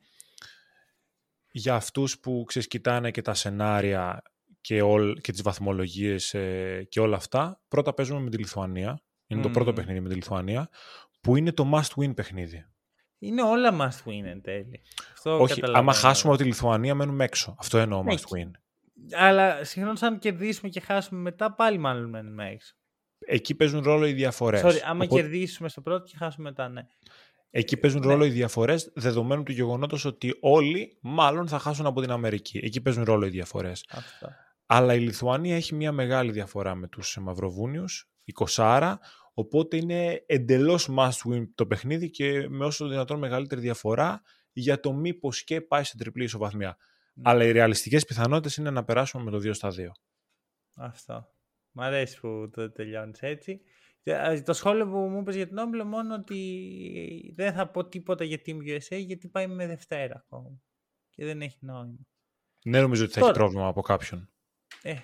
για αυτούς που ξεσκητάνε και τα σενάρια και, όλ, και τις βαθμολογίες ε, και όλα αυτά, πρώτα παίζουμε με τη Λιθουανία. Είναι το πρώτο παιχνίδι με τη Λιθουανία, που είναι το must-win παιχνίδι. Είναι όλα must-win εν τέλει. Αυτό Όχι, άμα χάσουμε από τη Λιθουανία μένουμε έξω. Αυτό εννοώ ναι, must-win. Αλλά συγχρόνως αν κερδίσουμε και χάσουμε μετά πάλι μάλλον μένουμε έξω. Εκεί παίζουν ρόλο οι διαφορές. Sorry, άμα κερδίσουμε στο πρώτο και χάσουμε μετά, ναι. Εκεί παίζουν ναι. ρόλο οι διαφορές δεδομένου του γεγονότος ότι όλοι μάλλον θα χάσουν από την Αμερική. Εκεί παίζουν ρόλο οι διαφορές. Αλλά η Λιθουανία έχει μια μεγάλη διαφορά με τους Μαυροβούνιου, η Κοσάρα, οπότε είναι εντελώς must win το παιχνίδι και με όσο το δυνατόν μεγαλύτερη διαφορά για το μήπως και πάει σε τριπλή ισοβαθμία. Ναι. Αλλά οι ρεαλιστικές πιθανότητες είναι να περάσουμε με το 2 στα 2. Αυτό. Μ' αρέσει που το τελειώνεις έτσι. Ε, το σχόλιο που μου είπες για την Όμπλο μόνο ότι δεν θα πω τίποτα για Team USA γιατί πάει με Δευτέρα ακόμα. Και δεν έχει νόημα. Δεν νομίζω ότι θα έχει πρόβλημα από κάποιον. Ε.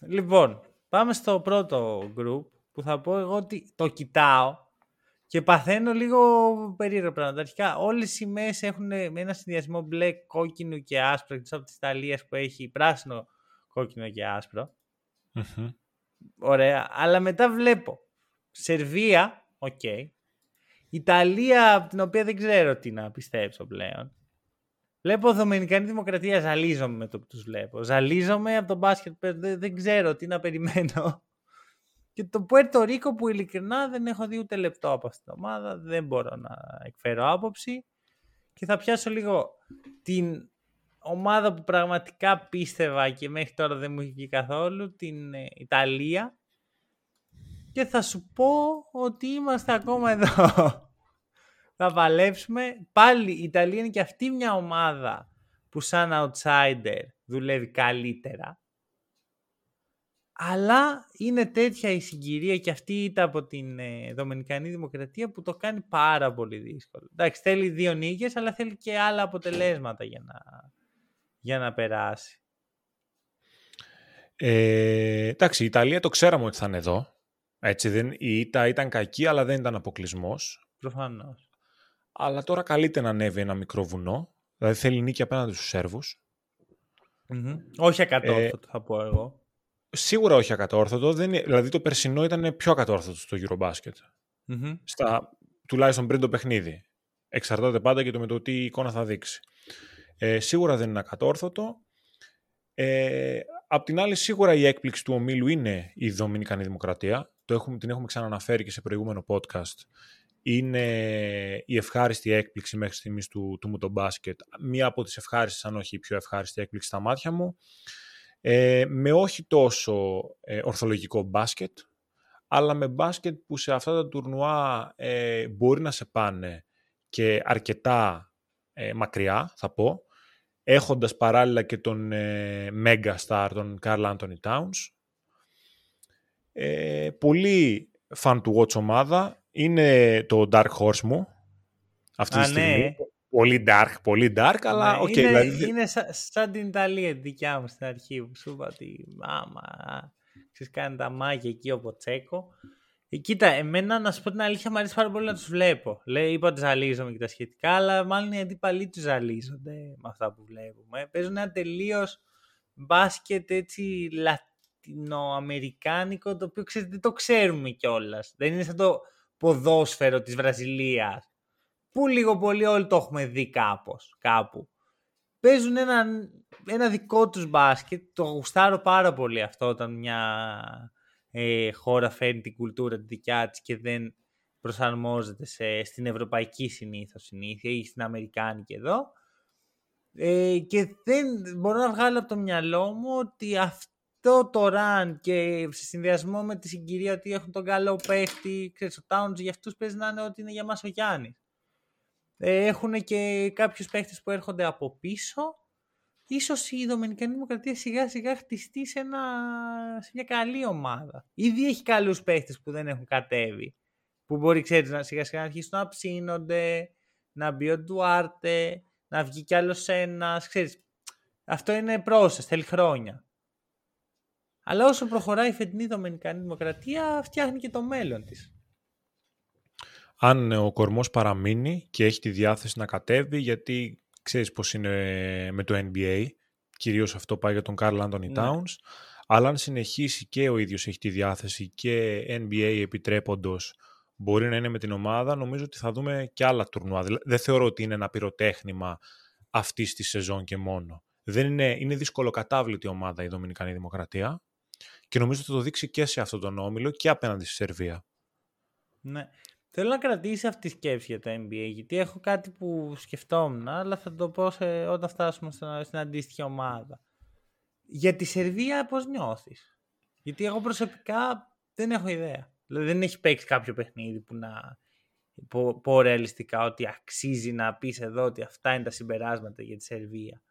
Λοιπόν, πάμε στο πρώτο group που θα πω εγώ ότι το κοιτάω και παθαίνω λίγο περίεργα πράγματα. Αρχικά όλες οι σημαίες έχουν με ένα συνδυασμό μπλε, κόκκινο και άσπρο εκτός από της Ιταλίας που έχει πράσινο, κόκκινο και άσπρο Ωραία. Αλλά μετά βλέπω Σερβία, OK. Okay. Ιταλία, από την οποία δεν ξέρω τι να πιστέψω πλέον. Βλέπω Δομενικανή Δημοκρατία, ζαλίζομαι με το που τους βλέπω. Ζαλίζομαι από τον μπάσκετ, δεν, δεν ξέρω τι να περιμένω. Και το Πουέρτο Ρίκο που ειλικρινά δεν έχω δει ούτε λεπτό από αυτήν την ομάδα, δεν μπορώ να εκφέρω άποψη. Και θα πιάσω λίγο την ομάδα που πραγματικά πίστευα και μέχρι τώρα δεν μου έχει βγει καθόλου, την ε, Ιταλία. Και θα σου πω ότι είμαστε ακόμα εδώ. [LAUGHS] θα παλέψουμε. Πάλι η Ιταλία είναι και αυτή μια ομάδα που σαν outsider δουλεύει καλύτερα. Αλλά είναι τέτοια η συγκυρία και αυτή ήταν από την ε, Δομενικανή Δημοκρατία που το κάνει πάρα πολύ δύσκολο. Εντάξει, θέλει δύο νίκες, αλλά θέλει και άλλα αποτελέσματα για να, για να περάσει. Ε, εντάξει, η Ιταλία το ξέραμε ότι θα είναι εδώ. Έτσι, δεν, η ΙΤΑ ήταν κακή, αλλά δεν ήταν αποκλεισμός. Προφανώς. Αλλά τώρα καλείται να ανέβει ένα μικρό βουνό. Δηλαδή θέλει νίκη απέναντι στους σερβου Όχι ακατόρθωτο, ε, θα πω εγώ. Σίγουρα όχι ακατόρθωτο. Δεν, δηλαδή το περσινό ήταν πιο ακατόρθωτο στο Eurobasket. mm Στα, τουλάχιστον πριν το παιχνίδι. Εξαρτάται πάντα και το με το τι εικόνα θα δείξει. Ε, σίγουρα δεν είναι ακατόρθωτο. Ε, απ' την άλλη, σίγουρα η έκπληξη του ομίλου είναι η Δομινικανή Δημοκρατία. Το έχουμε, την έχουμε ξαναναφέρει και σε προηγούμενο podcast. Είναι η ευχάριστη έκπληξη μέχρι στιγμής του, του μου το μπάσκετ. Μία από τις ευχάριστες, αν όχι η πιο ευχάριστη έκπληξη στα μάτια μου. Ε, με όχι τόσο ε, ορθολογικό μπάσκετ, αλλά με μπάσκετ που σε αυτά τα τουρνουά ε, μπορεί να σε πάνε και αρκετά ε, μακριά, θα πω, έχοντας παράλληλα και τον ε, Mega Star, τον Carl Anthony Towns. Ε, πολύ fan του watch ομάδα. Είναι το Dark Horse μου αυτή τη στιγμή. Ναι. Πολύ dark, πολύ dark, αλλά okay, είναι, δηλαδή... είναι σαν, την Ιταλία δικιά μου στην αρχή που σου είπα ότι άμα ξέρεις κάνει τα μάγια εκεί ο Ποτσέκο ε, κοίτα, εμένα να σου πω την αλήθεια, μου αρέσει πάρα πολύ να τους βλέπω. Λέει, είπα ότι ζαλίζομαι και τα σχετικά, αλλά μάλλον οι αντίπαλοι τους ζαλίζονται με αυτά που βλέπουμε. Παίζουν ένα τελείως μπάσκετ έτσι λατινοαμερικάνικο, το οποίο ξέρετε, δεν το ξέρουμε κιόλας. Δεν είναι σαν το ποδόσφαιρο της Βραζιλίας. Που λίγο πολύ όλοι το έχουμε δει κάπως, κάπου. Παίζουν ένα, ένα δικό τους μπάσκετ, το γουστάρω πάρα πολύ αυτό όταν μια ε, χώρα φέρνει την κουλτούρα τη δικιά της και δεν προσαρμόζεται σε, στην ευρωπαϊκή συνήθως συνήθεια ή στην αμερικάνικη εδώ. Ε, και δεν μπορώ να βγάλω από το μυαλό μου ότι αυτό το run και σε συνδυασμό με τη συγκυρία ότι έχουν τον καλό παίχτη, ξέρεις, ο Towns για αυτούς παίζει να είναι ότι είναι για μας ο Γιάννης. Ε, έχουν και κάποιους παίχτες που έρχονται από πίσω ίσως η Δομινικανή Δημοκρατία σιγά σιγά χτιστεί σε, ένα, σε μια καλή ομάδα. Ήδη έχει καλούς παίχτες που δεν έχουν κατέβει. Που μπορεί, ξέρεις, να σιγά σιγά να αρχίσουν να ψήνονται, να μπει ο Ντουάρτε, να βγει κι άλλος ένας. Αυτό είναι process, θέλει χρόνια. Αλλά όσο προχωράει η φετινή Δομινικανή Δημοκρατία, φτιάχνει και το μέλλον της. Αν ο κορμός παραμείνει και έχει τη διάθεση να κατέβει, γιατί ξέρεις πώς είναι με το NBA, κυρίως αυτό πάει για τον Carl Anthony ναι. Towns, αλλά αν συνεχίσει και ο ίδιος έχει τη διάθεση και NBA επιτρέποντος μπορεί να είναι με την ομάδα, νομίζω ότι θα δούμε και άλλα τουρνουά. Δεν θεωρώ ότι είναι ένα πυροτέχνημα αυτής της σεζόν και μόνο. Δεν είναι, είναι δύσκολο κατάβλητη ομάδα η Δομινικανή Δημοκρατία και νομίζω ότι θα το δείξει και σε αυτόν τον όμιλο και απέναντι στη Σερβία. Ναι. Θέλω να κρατήσει αυτή τη σκέψη για το NBA, γιατί έχω κάτι που σκεφτόμουν, αλλά θα το πω σε, όταν φτάσουμε στην αντίστοιχη ομάδα. Για τη Σερβία πώς νιώθεις; Γιατί εγώ προσωπικά δεν έχω ιδέα. Δηλαδή δεν έχει παίξει κάποιο παιχνίδι που να πω, πω ρεαλιστικά ότι αξίζει να πεις εδώ ότι αυτά είναι τα συμπεράσματα για τη Σερβία.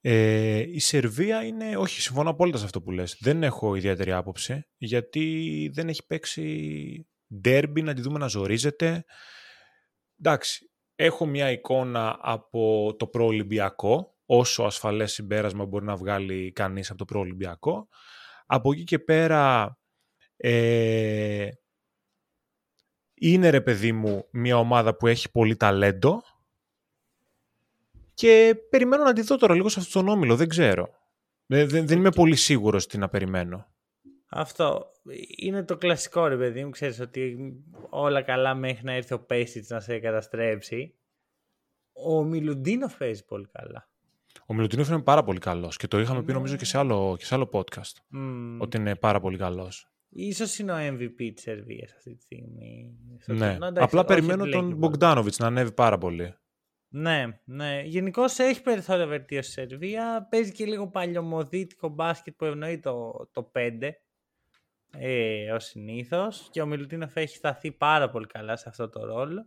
Ε, η Σερβία είναι, όχι συμφωνώ απόλυτα σε αυτό που λες, δεν έχω ιδιαίτερη άποψη γιατί δεν έχει παίξει ντέρμπι να τη δούμε να ζορίζεται. Εντάξει, έχω μια εικόνα από το προολυμπιακό, όσο ασφαλές συμπέρασμα μπορεί να βγάλει κανείς από το προολυμπιακό. Από εκεί και πέρα ε, είναι ρε παιδί μου μια ομάδα που έχει πολύ ταλέντο και περιμένω να τη δω τώρα λίγο σε αυτόν τον όμιλο, δεν ξέρω. Δεν, δεν, δεν είμαι πολύ σίγουρος τι να περιμένω. Αυτό είναι το κλασικό ρε παιδί μου, ξέρεις ότι όλα καλά μέχρι να έρθει ο Πέσιτς να σε καταστρέψει. Ο Μιλουντίνοφ παίζει πολύ καλά. Ο Μιλουτίνοφ είναι πάρα πολύ καλός και το είχαμε πει νομίζω και σε άλλο, και σε άλλο podcast. Ότι είναι πάρα πολύ καλός. Ίσως είναι ο MVP της Σερβίας αυτή τη στιγμή. Ναι. Απλά περιμένω τον Μπογκδάνοβιτς να ανέβει πάρα πολύ. Ναι, ναι. Γενικώ έχει περιθώριο βελτίωσης η Σερβία. Παίζει και λίγο παλιωμοδίτικο μπάσκετ που ευνοεί το, το 5 ε, ως συνήθως και ο Μιλουτίνοφ έχει σταθεί πάρα πολύ καλά σε αυτό το ρόλο.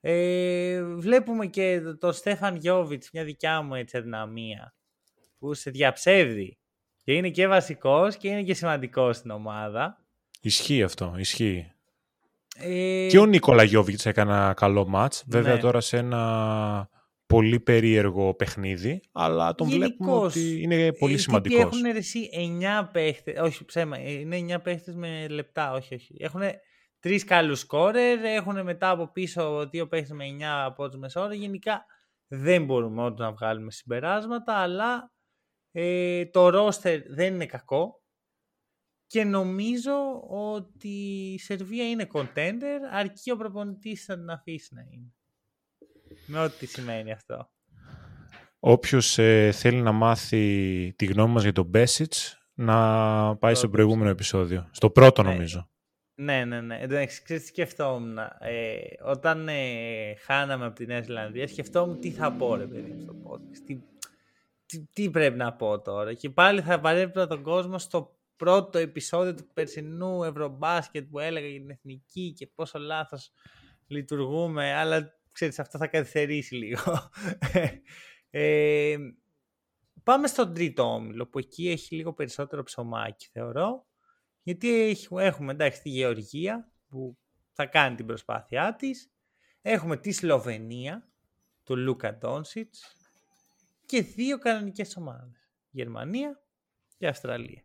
Ε, βλέπουμε και τον το Στέφαν Γιώβιτς, μια δικιά μου έτσι αδυναμία, που σε διαψεύδει και είναι και βασικός και είναι και σημαντικός στην ομάδα. Ισχύει αυτό, ισχύει. Ε... Και ο Νίκολα Γιώβιτς έκανε ένα καλό μάτς, βέβαια ναι. τώρα σε ένα πολύ περίεργο παιχνίδι, αλλά τον βλέπουμε ότι είναι πολύ ε, σημαντικός. έχουν εσύ 9 παίχτες, όχι ψέμα, είναι 9 παίχτες με λεπτά, όχι, όχι. Έχουν τρεις καλούς σκόρερ, έχουν μετά από πίσω δύο παίχτες με 9 από τους μεσόωρα. Γενικά δεν μπορούμε όντως να βγάλουμε συμπεράσματα, αλλά ε, το ρόστερ δεν είναι κακό. Και νομίζω ότι η Σερβία είναι contender, αρκεί ο προπονητής θα την αφήσει να είναι. Με ό,τι σημαίνει αυτό. Όποιος ε, θέλει να μάθει τη γνώμη μας για τον Μπέσιτς, να πάει στο προηγούμενο επεισόδιο. Στο πρώτο ναι. νομίζω. Ναι, ναι, ναι. Εντάξει, ξέρεις, σκεφτόμουν. Ε, όταν ε, χάναμε από τη Νέα Ζηλανδία, σκεφτόμουν τι θα πω, ρε παιδί, στο podcast. Τι, τι, τι, πρέπει να πω τώρα. Και πάλι θα παρέπειτα τον κόσμο στο πρώτο επεισόδιο του περσινού Ευρωμπάσκετ που έλεγα για την εθνική και πόσο λάθος λειτουργούμε, αλλά ξέρεις, αυτό θα καθυστερήσει λίγο. ε, πάμε στον τρίτο όμιλο, που εκεί έχει λίγο περισσότερο ψωμάκι, θεωρώ. Γιατί έχουμε, εντάξει, τη Γεωργία, που θα κάνει την προσπάθειά της. Έχουμε τη Σλοβενία, του Λούκα Ντόνσιτς και δύο κανονικές ομάδες. Γερμανία και Αυστραλία.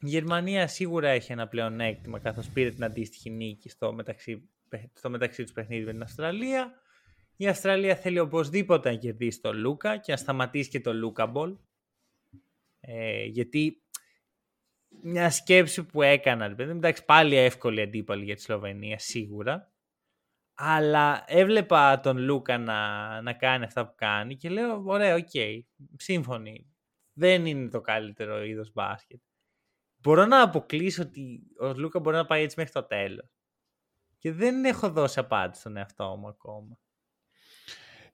Η Γερμανία σίγουρα έχει ένα πλεονέκτημα καθώς πήρε την αντίστοιχη νίκη στο μεταξύ στο μεταξύ τους παιχνίδι με την Αυστραλία. Η Αυστραλία θέλει οπωσδήποτε να κερδίσει τον Λούκα και να σταματήσει και το Λούκα ball. Ε, γιατί μια σκέψη που έκανα, παιδί, εντάξει πάλι εύκολη αντίπαλη για τη Σλοβενία σίγουρα, αλλά έβλεπα τον Λούκα να, να κάνει αυτά που κάνει και λέω, ωραία, OK, okay, σύμφωνοι. Δεν είναι το καλύτερο είδος μπάσκετ. Μπορώ να αποκλείσω ότι ο Λούκα μπορεί να πάει έτσι μέχρι το τέλος. Και δεν έχω δώσει απάντηση στον εαυτό μου ακόμα.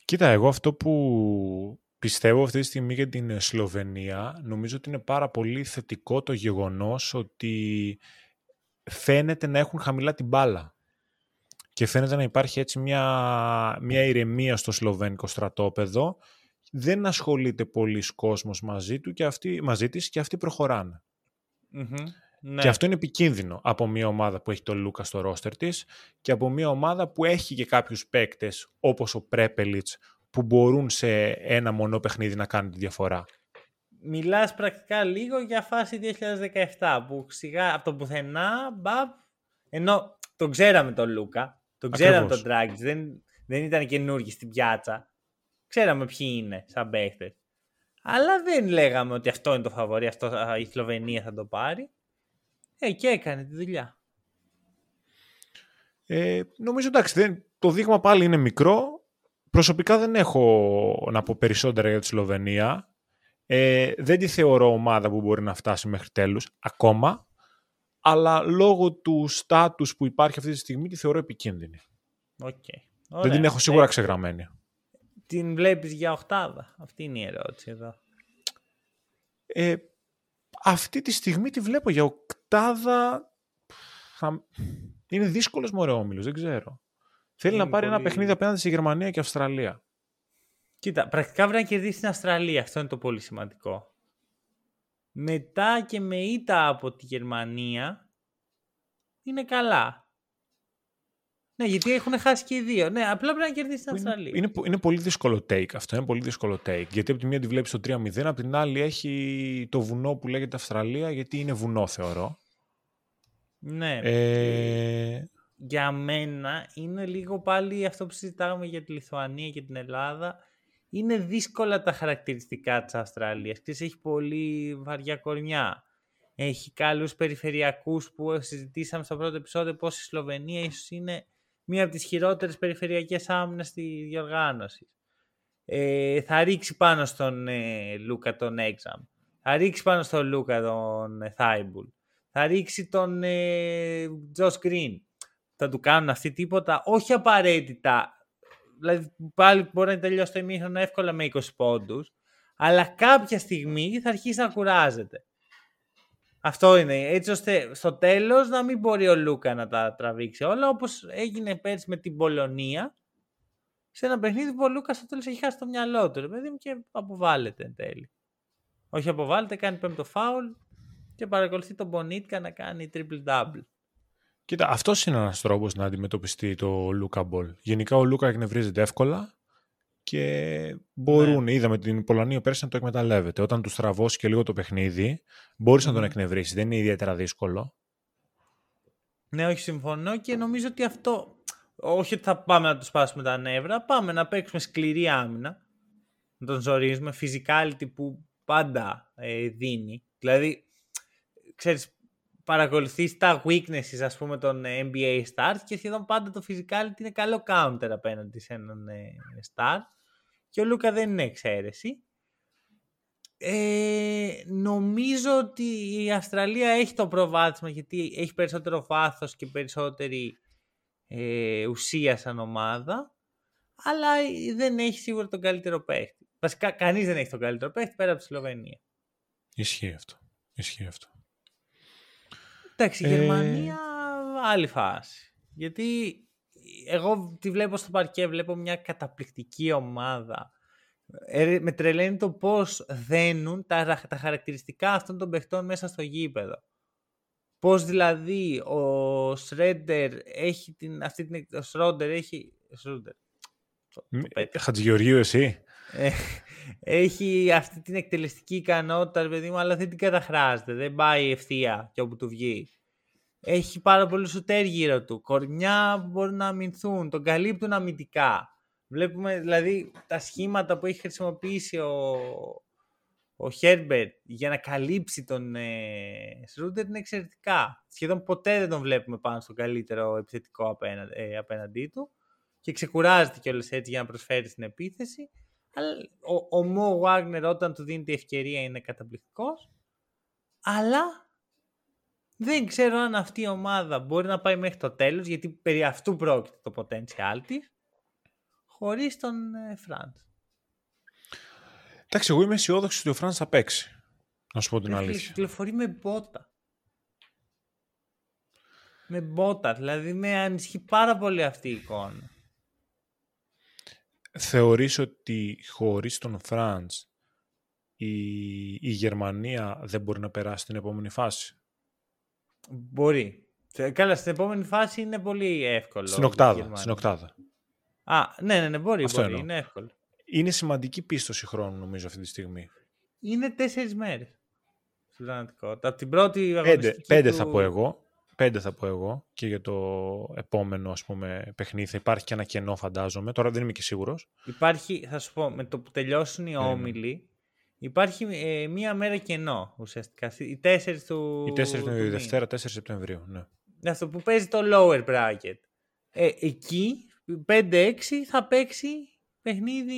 Κοίτα, εγώ αυτό που πιστεύω αυτή τη στιγμή για την Σλοβενία, νομίζω ότι είναι πάρα πολύ θετικό το γεγονός ότι φαίνεται να έχουν χαμηλά την μπάλα. Και φαίνεται να υπάρχει έτσι μια, μια ηρεμία στο σλοβένικο στρατόπεδο. Δεν ασχολείται πολλοί κόσμος μαζί, του και αυτοί, μαζί της και αυτοί Και αυτό είναι επικίνδυνο από μια ομάδα που έχει τον Λούκα στο ρόστερ της και από μια ομάδα που έχει και κάποιους παίκτες όπως ο Πρέπελιτς που μπορούν σε ένα μονό παιχνίδι να κάνουν τη διαφορά. Μιλάς πρακτικά λίγο για φάση 2017 που σιγά από το πουθενά μπαμ, ενώ τον ξέραμε τον Λούκα, τον ξέραμε τον Dragic, δεν, δεν ήταν καινούργοι στην πιάτσα. Ξέραμε ποιοι είναι σαν παίχτες. Αλλά δεν λέγαμε ότι αυτό είναι το φαβορή, αυτό η Σλοβενία θα το πάρει. Ε, και έκανε τη δουλειά. Ε, νομίζω εντάξει, δεν, το δείγμα πάλι είναι μικρό. Προσωπικά δεν έχω να πω περισσότερα για τη Σλοβενία. Ε, δεν τη θεωρώ ομάδα που μπορεί να φτάσει μέχρι τέλους ακόμα, αλλά λόγω του στάτους που υπάρχει αυτή τη στιγμή τη θεωρώ επικίνδυνη. Okay. Δεν την έχω σίγουρα ξεγραμμένη. Την βλέπεις για οχτάδα. Αυτή είναι η ερώτηση εδώ. Ε, αυτή τη στιγμή τη βλέπω για οκτάδα. Είναι δύσκολος μωρέ όμιλος, δεν ξέρω. Θέλει να πάρει ένα παιχνίδι απέναντι στη Γερμανία και Αυστραλία. Κοίτα, πρακτικά πρέπει να κερδίσει την Αυστραλία. Αυτό είναι το πολύ σημαντικό. Μετά και με ήττα από τη Γερμανία είναι καλά. Ναι, γιατί έχουν χάσει και οι δύο. Ναι, απλά πρέπει να κερδίσει την Αυστραλία. Είναι, είναι, πολύ δύσκολο take αυτό. Είναι πολύ δύσκολο take. Γιατί από τη μία τη βλέπεις το 3-0, από την άλλη έχει το βουνό που λέγεται Αυστραλία, γιατί είναι βουνό, θεωρώ. Ναι. Ε... Για μένα είναι λίγο πάλι αυτό που συζητάγαμε για τη Λιθουανία και την Ελλάδα. Είναι δύσκολα τα χαρακτηριστικά της Αυστραλίας. έχει πολύ βαριά κορμιά. Έχει καλούς περιφερειακούς που συζητήσαμε στο πρώτο επεισόδιο πως η Σλοβενία ίσως είναι μία από τις χειρότερες περιφερειακές άμυνες στη διοργάνωση. Ε, θα ρίξει πάνω στον ε, Λούκα τον Έξαμ. Θα ρίξει πάνω στον Λούκα τον ε, Θάιμπουλ. Θα ρίξει τον ε, Τζος Γκριν. Θα του κάνουν αυτοί τίποτα; Όχι απαραίτητα. Δηλαδή πάλι μπορεί να τελειώσει το ημίχρονο εύκολα με 20 πόντους. Αλλά κάποια στιγμή θα αρχίσει να κουράζεται. Αυτό είναι. Έτσι ώστε στο τέλος να μην μπορεί ο Λούκα να τα τραβήξει όλα όπως έγινε πέρσι με την Πολωνία. Σε ένα παιχνίδι που ο Λούκας στο τέλος έχει χάσει το μυαλό του, παιδί μου, και αποβάλλεται εν τέλει. Όχι αποβάλλεται, κάνει πέμπτο φάουλ και παρακολουθεί τον Πονίτκα να κάνει triple double. Κοίτα, αυτός είναι ένας τρόπος να αντιμετωπιστεί το Λούκα ball. Γενικά ο Λούκα εκνευρίζεται εύκολα και μπορούν, ναι. είδαμε την Πολωνία πέρσι να το εκμεταλλεύεται. Όταν του στραβώσει και λίγο το παιχνίδι, μπορείς να τον εκνευρίσει. Δεν είναι ιδιαίτερα δύσκολο. Ναι, όχι, συμφωνώ και νομίζω ότι αυτό. Όχι ότι θα πάμε να τους σπάσουμε τα νεύρα, πάμε να παίξουμε σκληρή άμυνα. Να τον ζορίζουμε. Physicality που πάντα ε, δίνει. Δηλαδή, ξέρεις, παρακολουθείς τα weaknesses ας πούμε των NBA stars και σχεδόν πάντα το physicality είναι καλό counter απέναντι σε έναν ε, star και ο Λούκα δεν είναι εξαίρεση. Ε, νομίζω ότι η Αυστραλία έχει το προβάδισμα γιατί έχει περισσότερο βάθος και περισσότερη ε, ουσία σαν ομάδα αλλά δεν έχει σίγουρα τον καλύτερο παίχτη. Βασικά κανείς δεν έχει τον καλύτερο παίχτη πέρα από τη Σλοβενία. Ισχύει αυτό. Ισχύει αυτό. Εντάξει, η ε, Γερμανία άλλη φάση. Γιατί εγώ τη βλέπω στο παρκέ, βλέπω μια καταπληκτική ομάδα. Ε, με τρελαίνει το πώς δένουν τα, τα χαρακτηριστικά αυτών των παιχτών μέσα στο γήπεδο. Πώς δηλαδή ο Σρέντερ έχει την, αυτή την, ο Σρόντερ έχει... Σρόντερ. Χατζηγεωργίου εσύ. Ε, έχει αυτή την εκτελεστική ικανότητα, παιδί μου, αλλά δεν την καταχράζεται. Δεν πάει ευθεία και όπου του βγει. Έχει πάρα πολύ σουτέρ γύρω του. Κορμιά που μπορούν να αμυνθούν. Τον καλύπτουν αμυντικά. Βλέπουμε δηλαδή τα σχήματα που έχει χρησιμοποιήσει ο, ο Χέρμπερ για να καλύψει τον ε, Σρούντερ είναι εξαιρετικά. Σχεδόν ποτέ δεν τον βλέπουμε πάνω στο καλύτερο επιθετικό απέναντι, ε, απέναντί του και ξεκουράζεται κιόλας έτσι για να προσφέρει στην επίθεση. Αλλά ο, ο Μο Βάγνερ όταν του δίνει τη ευκαιρία είναι καταπληκτικός. Αλλά δεν ξέρω αν αυτή η ομάδα μπορεί να πάει μέχρι το τέλος, γιατί περί αυτού πρόκειται το potential της, χωρίς τον Φραντς. Εντάξει, εγώ είμαι αισιόδοξος ότι ο Φραντς θα παίξει. Να σου πω την αλήθεια. Κυκλοφορεί με μπότα. Με μπότα, δηλαδή με ανισχύει πάρα πολύ αυτή η εικόνα. Θεωρείς ότι χωρίς τον Φραντς η, η Γερμανία δεν μπορεί να περάσει την επόμενη φάση; Μπορεί. Καλά, στην επόμενη φάση είναι πολύ εύκολο. Στην οκτάδα. Στην οκτάδα. Α, ναι, ναι, ναι, μπορεί, μπορεί είναι εύκολο. Είναι σημαντική πίστοση χρόνου, νομίζω, αυτή τη στιγμή. Είναι τέσσερις μέρες. Στην πραγματικότητα. Από την πρώτη πέντε, πέντε θα πω εγώ. Πέντε θα πω εγώ και για το επόμενο ας πούμε, παιχνίδι θα υπάρχει και ένα κενό φαντάζομαι. Τώρα δεν είμαι και σίγουρος. Υπάρχει, θα σου πω, με το που τελειώσουν οι όμιλοι, υπάρχει ε, μία μέρα κενό ουσιαστικά. Οι τέσσερις του. Οι τέσσερις του, Δευτέρα, 4 Σεπτεμβρίου. Ναι. Αυτό που παίζει το lower bracket. Ε, εκεί 5-6 θα παίξει παιχνίδι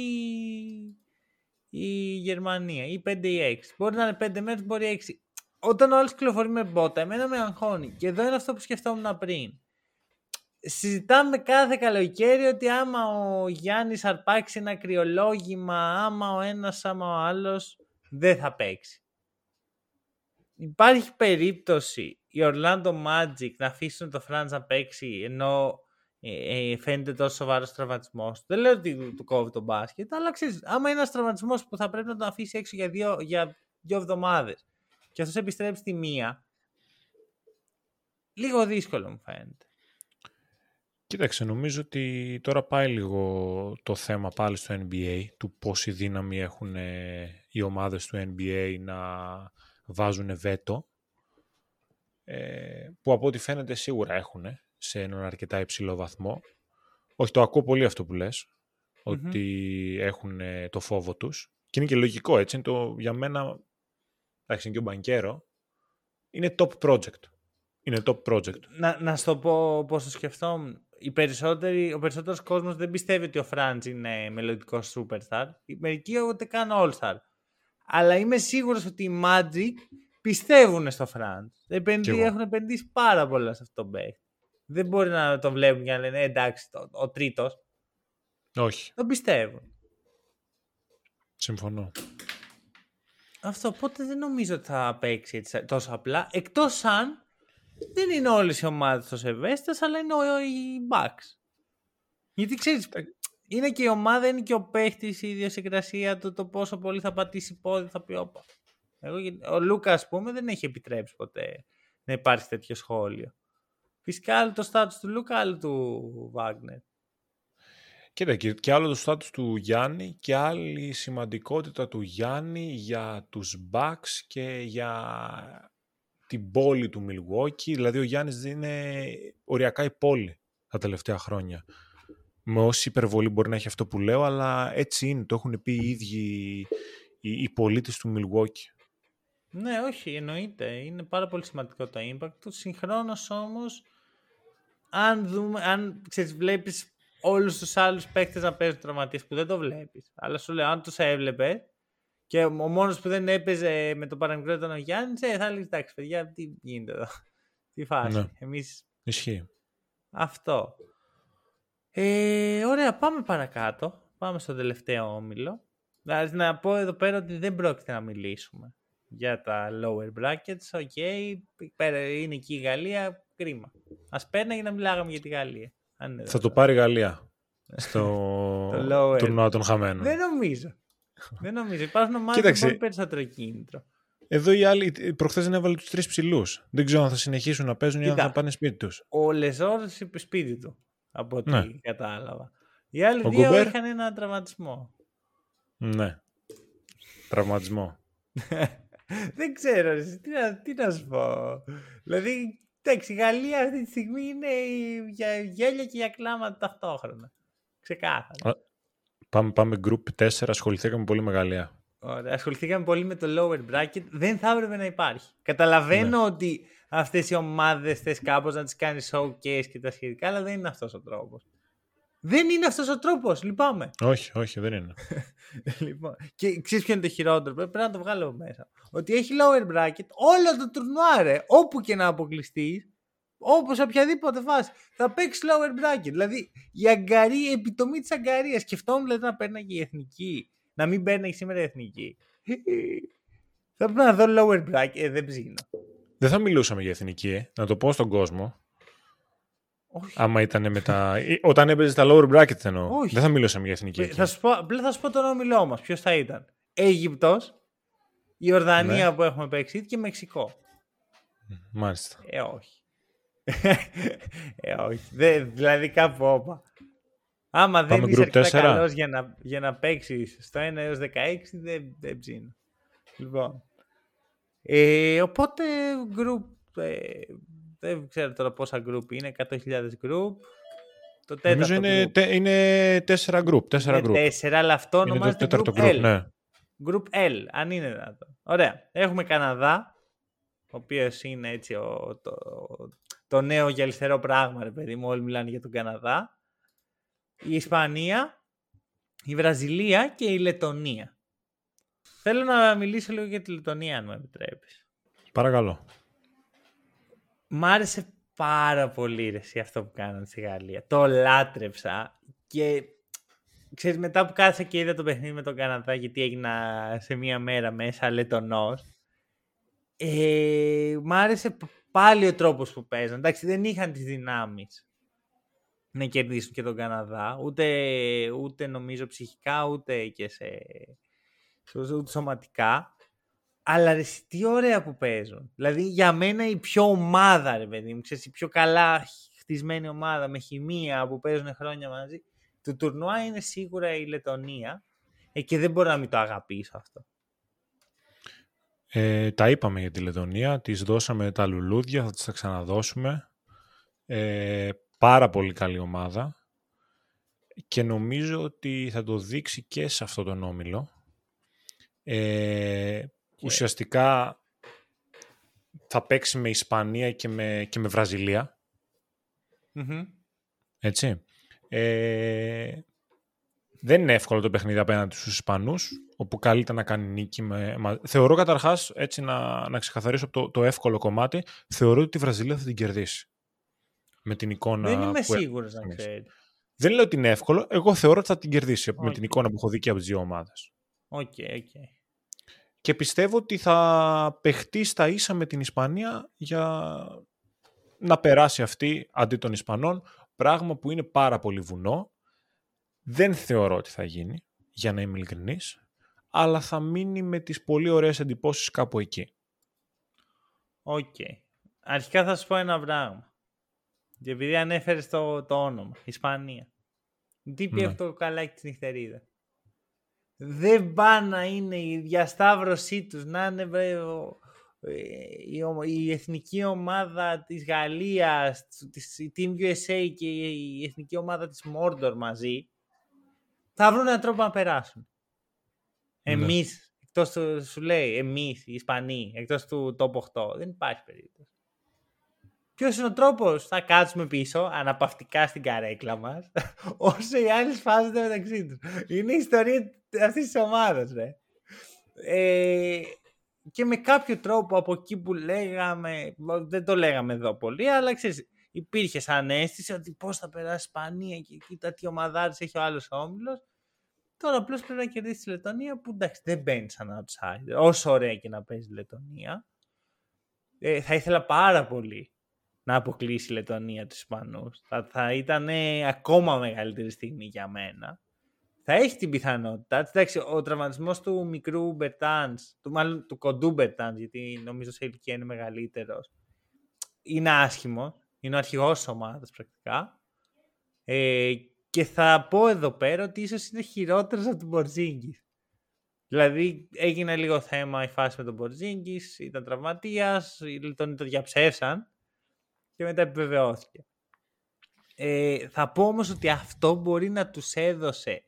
η Γερμανία ή 5 ή 6. Μπορεί να είναι 5 μέρες, μπορεί 6. Όταν ο άλλος κυκλοφορεί με μπότα, εμένα με αγχώνει. Και εδώ είναι αυτό που σκεφτόμουν πριν. Συζητάμε κάθε καλοκαίρι ότι άμα ο Γιάννης αρπάξει ένα κρυολόγημα, άμα ο ένας, άμα ο άλλος, δεν θα παίξει. Υπάρχει περίπτωση η Orlando Magic να αφήσουν το Franz να παίξει ενώ ε, ε, φαίνεται τόσο σοβαρός τραυματισμός Δεν λέω ότι του κόβει τον μπάσκετ, αλλά ξέρεις, άμα είναι ένας τραυματισμός που θα πρέπει να τον αφήσει έξω για δύο, για δύο εβδομάδες και αυτό επιστρέψει τη μία, λίγο δύσκολο μου φαίνεται. Κοίταξε, νομίζω ότι τώρα πάει λίγο το θέμα πάλι στο NBA, του πόση δύναμη έχουν οι ομάδες του NBA να βάζουν βέτο, ε, που από ό,τι φαίνεται σίγουρα έχουν σε έναν αρκετά υψηλό βαθμό. Όχι, το ακούω πολύ αυτό που λες, ότι έχουν το φόβο τους. Και είναι και λογικό, έτσι. Είναι το, για μένα, εντάξει, είναι και ο Μπανκέρο, είναι top project. Είναι top project. Να, να σου το πω πώς το σκεφτόμουν. Οι περισσότεροι, ο περισσότερος κόσμος δεν πιστεύει ότι ο Φραντζ είναι μελλοντικός superstar. Μερικοί ούτε καν all-star. Αλλά είμαι σίγουρος ότι οι Magic πιστεύουν στο Φραντζ. Έχουν επενδύσει πάρα πολλά σε αυτό το παίκτη δεν μπορεί να το βλέπουν για να λένε «Ε, εντάξει, το, ο τρίτος. Όχι. Το πιστεύουν. Συμφωνώ. Αυτό οπότε δεν νομίζω ότι θα παίξει έτσι, τόσο απλά. Εκτός αν δεν είναι όλες οι ομάδες τόσο ευαίσθητες, αλλά είναι ο, οι Bucks. Γιατί ξέρεις, είναι και η ομάδα, είναι και ο παίχτης, η ιδιοσυγκρασία του, το πόσο πολύ θα πατήσει πόδι, θα πει όπα. Εγώ, ο Λούκα, ας πούμε, δεν έχει επιτρέψει ποτέ να υπάρχει τέτοιο σχόλιο. Φυσικά άλλο το στάτους του Λούκα, άλλο του Βάγνερ. Κοίτα, και, και άλλο το στάτους του Γιάννη και άλλη σημαντικότητα του Γιάννη για τους Bucks και για την πόλη του Milwaukee. Δηλαδή ο Γιάννης είναι οριακά η πόλη τα τελευταία χρόνια. Με όση υπερβολή μπορεί να έχει αυτό που λέω, αλλά έτσι είναι. Το έχουν πει οι ίδιοι οι, οι πολίτες του Milwaukee. Ναι, όχι, εννοείται. Είναι πάρα πολύ σημαντικό το impact του. Συγχρόνως όμως αν, δούμε, αν ξέρεις, βλέπεις όλους τους άλλους παίκτες να παίζουν τραυματίες που δεν το βλέπεις. Αλλά σου λέω, αν τους έβλεπε και ο μόνος που δεν έπαιζε με το παραμικρό ήταν ο Γιάννης, ε, θα έλεγε, εντάξει παιδιά, τι γίνεται εδώ. [LAUGHS] Τι φάση. Ναι. Εμείς... Ισχύει. Αυτό. Ε, ωραία, πάμε παρακάτω. Πάμε στο τελευταίο όμιλο. Δηλαδή να πω εδώ πέρα ότι δεν πρόκειται να μιλήσουμε για τα lower brackets. OK, okay, είναι εκεί η Γαλλία, κρίμα. Α πέρναγε να μιλάγαμε για τη Γαλλία. Θα το πάρει η Γαλλία [LAUGHS] στο τουρνουά των χαμένων. Δεν νομίζω. Δεν νομίζω. Υπάρχουν ομάδες που έχουν περισσότερο κίνητρο. Εδώ οι άλλοι προχθές δεν έβαλε τους τρεις ψηλούς. Δεν ξέρω αν θα συνεχίσουν να παίζουν ή αν θα πάνε σπίτι τους. Ο Λεζόρ είπε σπίτι του. Από ό,τι ναι. κατάλαβα. Οι άλλοι ο δύο Γκουμπέρ... είχαν ένα τραυματισμό. Ναι. Τραυματισμό. [LAUGHS] δεν ξέρω. Τι να, τι να σου πω. Δηλαδή Εντάξει, η Γαλλία αυτή τη στιγμή είναι για γέλια και για κλάματα ταυτόχρονα. Ξεκάθαρα. Πάμε, πάμε group 4, ασχοληθήκαμε πολύ με Γαλλία. Ωραία, ασχοληθήκαμε πολύ με το lower bracket. Δεν θα έπρεπε να υπάρχει. Καταλαβαίνω ναι. ότι αυτές οι ομάδες θες κάπως να τις κάνεις showcase και τα σχετικά, αλλά δεν είναι αυτός ο τρόπος. Δεν είναι αυτός ο τρόπος, λυπάμαι. Όχι, όχι, δεν είναι. [LAUGHS] λοιπόν, και ξέρεις ποιο είναι το χειρότερο, πρέπει να το βγάλω μέσα. Ότι έχει lower bracket όλο το τουρνουάρε, όπου και να αποκλειστείς, όπως οποιαδήποτε φάση, θα παίξεις lower bracket. Δηλαδή η αγκαρή, η επιτομή της αγκαρίας. Σκεφτόμουν δηλαδή να παίρνει και η εθνική, να μην παίρνει σήμερα η εθνική. θα πρέπει να δω lower bracket, ε, δεν ψήνω. Δεν θα μιλούσαμε για εθνική, ε. να το πω στον κόσμο. Όχι. Άμα ήταν με τα. Όταν έπαιζες τα lower brackets εννοώ. Όχι. Δεν θα μιλούσαμε για εθνική. Ε, θα σου πω, απλά θα σου πω τον όμιλό μας. Ποιος θα ήταν. Αίγυπτος, η Ορδανία ναι. που έχουμε παίξει και Μεξικό. Μάλιστα. Ε, όχι. [LAUGHS] ε, όχι. Δε, δηλαδή κάπου όπα. Άμα δεν είσαι αρκετά καλός για να, για να παίξεις στο 1 έως 16, δεν, δεν ψήνω. Λοιπόν. Ε, οπότε, group, ε, δεν ξέρω τώρα πόσα group είναι, 100.000 group. Το Νομίζω είναι, τε, είναι τέσσερα group. Τέσσερα είναι group. τέσσερα, αλλά αυτό ονομάζεται group, group L. Ναι. Group L, αν είναι δυνατό. Ωραία. Έχουμε Καναδά, ο οποίος είναι έτσι ο, το, το νέο γελθερό πράγμα, ρε παιδί μου. Όλοι μιλάνε για τον Καναδά. Η Ισπανία, η Βραζιλία και η Λετωνία. Θέλω να μιλήσω λίγο για τη Λετωνία, αν μου επιτρέπεις. Παρακαλώ. Μ' άρεσε πάρα πολύ ρε, αυτό που κάνανε στη Γαλλία. Το λάτρεψα και ξέρεις μετά που κάθεσα και είδα το παιχνίδι με τον Καναδά γιατί έγινα σε μία μέρα μέσα λετονός ε, μ' άρεσε πάλι ο τρόπος που παίζαν. Εντάξει δεν είχαν τις δυνάμεις να κερδίσουν και τον Καναδά ούτε, ούτε νομίζω ψυχικά ούτε και σε, ούτε σωματικά αλλά ρε, τι ωραία που παίζουν. Δηλαδή για μένα η πιο ομάδα, ρε παιδί μου, ξέρεις, η πιο καλά χτισμένη ομάδα με χημεία που παίζουν χρόνια μαζί. Το τουρνουά είναι σίγουρα η Λετωνία ε, και δεν μπορώ να μην το αγαπήσω αυτό. Ε, τα είπαμε για τη Λετωνία, τις δώσαμε τα λουλούδια, θα τις τα ξαναδώσουμε. Ε, πάρα πολύ καλή ομάδα και νομίζω ότι θα το δείξει και σε αυτό τον όμιλο. Ε, ουσιαστικά θα παίξει με Ισπανία και με, και με βραζιλια Έτσι. Ε, δεν είναι εύκολο το παιχνίδι απέναντι στους Ισπανούς, όπου καλείται να κάνει νίκη. Με, θεωρώ καταρχάς, έτσι να, να ξεκαθαρίσω το, το εύκολο κομμάτι, θεωρώ ότι η Βραζιλία θα την κερδίσει. Με την εικόνα Δεν είμαι σίγουρος να ξέρει. Δεν λέω ότι είναι εύκολο, εγώ θεωρώ ότι θα την κερδίσει με την εικόνα που έχω δει και από τις δύο ομάδες. OK, okay, okay και πιστεύω ότι θα παιχτεί στα ίσα με την Ισπανία για να περάσει αυτή αντί των Ισπανών, πράγμα που είναι πάρα πολύ βουνό. Δεν θεωρώ ότι θα γίνει, για να είμαι ειλικρινής, αλλά θα μείνει με τις πολύ ωραίες εντυπώσεις κάπου εκεί. Οκ. Αρχικά θα σου πω ένα πράγμα. Και επειδή ανέφερες το, το όνομα, Ισπανία. Τι είναι αυτό το κοκαλάκι της νυχτερίδας; Δεν πάνε να είναι η διασταύρωσή τους, να είναι ε, η, εθνική ομάδα της Γαλλίας, της, η Team USA και η εθνική ομάδα της Mordor μαζί, θα βρουν έναν τρόπο να περάσουν. Ναι. Εμείς, εκτός του, σου λέει, εμείς, οι Ισπανοί, εκτός του top 8, δεν υπάρχει περίπτωση. Ποιος είναι ο τρόπος, θα κάτσουμε πίσω, αναπαυτικά στην καρέκλα μας, [LAUGHS] όσο οι άλλοι σφάζονται μεταξύ τους. Είναι η ιστορία αυτής της ομάδας, ρε. Ε, και με κάποιο τρόπο από εκεί που λέγαμε, δεν το λέγαμε εδώ πολύ, αλλά ξέρεις, υπήρχε σαν αίσθηση ότι πώς θα περάσει η Ισπανία και κοίτα τι ομαδάρις έχει ο άλλος όμιλος. Τώρα απλώς πρέπει να κερδίσει τη Λετωνία που εντάξει δεν μπαίνει σαν outsider. Όσο ωραία και να παίζει η Λετωνία. Ε, θα ήθελα πάρα πολύ να αποκλείσει η Λετωνία τους Ισπανούς. Θα, θα ήταν ακόμα μεγαλύτερη στιγμή για μένα. Θα έχει την πιθανότητα. Εντάξει, ο τραυματισμός του μικρού Μπερτάνς, του, μάλλον του κοντού Μπερτάνς, γιατί νομίζω σε ηλικία είναι μεγαλύτερος, είναι άσχημος. Είναι ο αρχηγός της ομάδας πρακτικά. Ε, και θα πω εδώ πέρα ότι ίσως είναι χειρότερος από τον Μπορζίνγκης. Δηλαδή έγινε λίγο θέμα η φάση με τον Μπορζίνγκης, ήταν τραυματίας, οι Λετωνοί το διαψεύσαν και μετά επιβεβαιώθηκε. Ε, θα πω όμως ότι αυτό μπορεί να τους έδωσε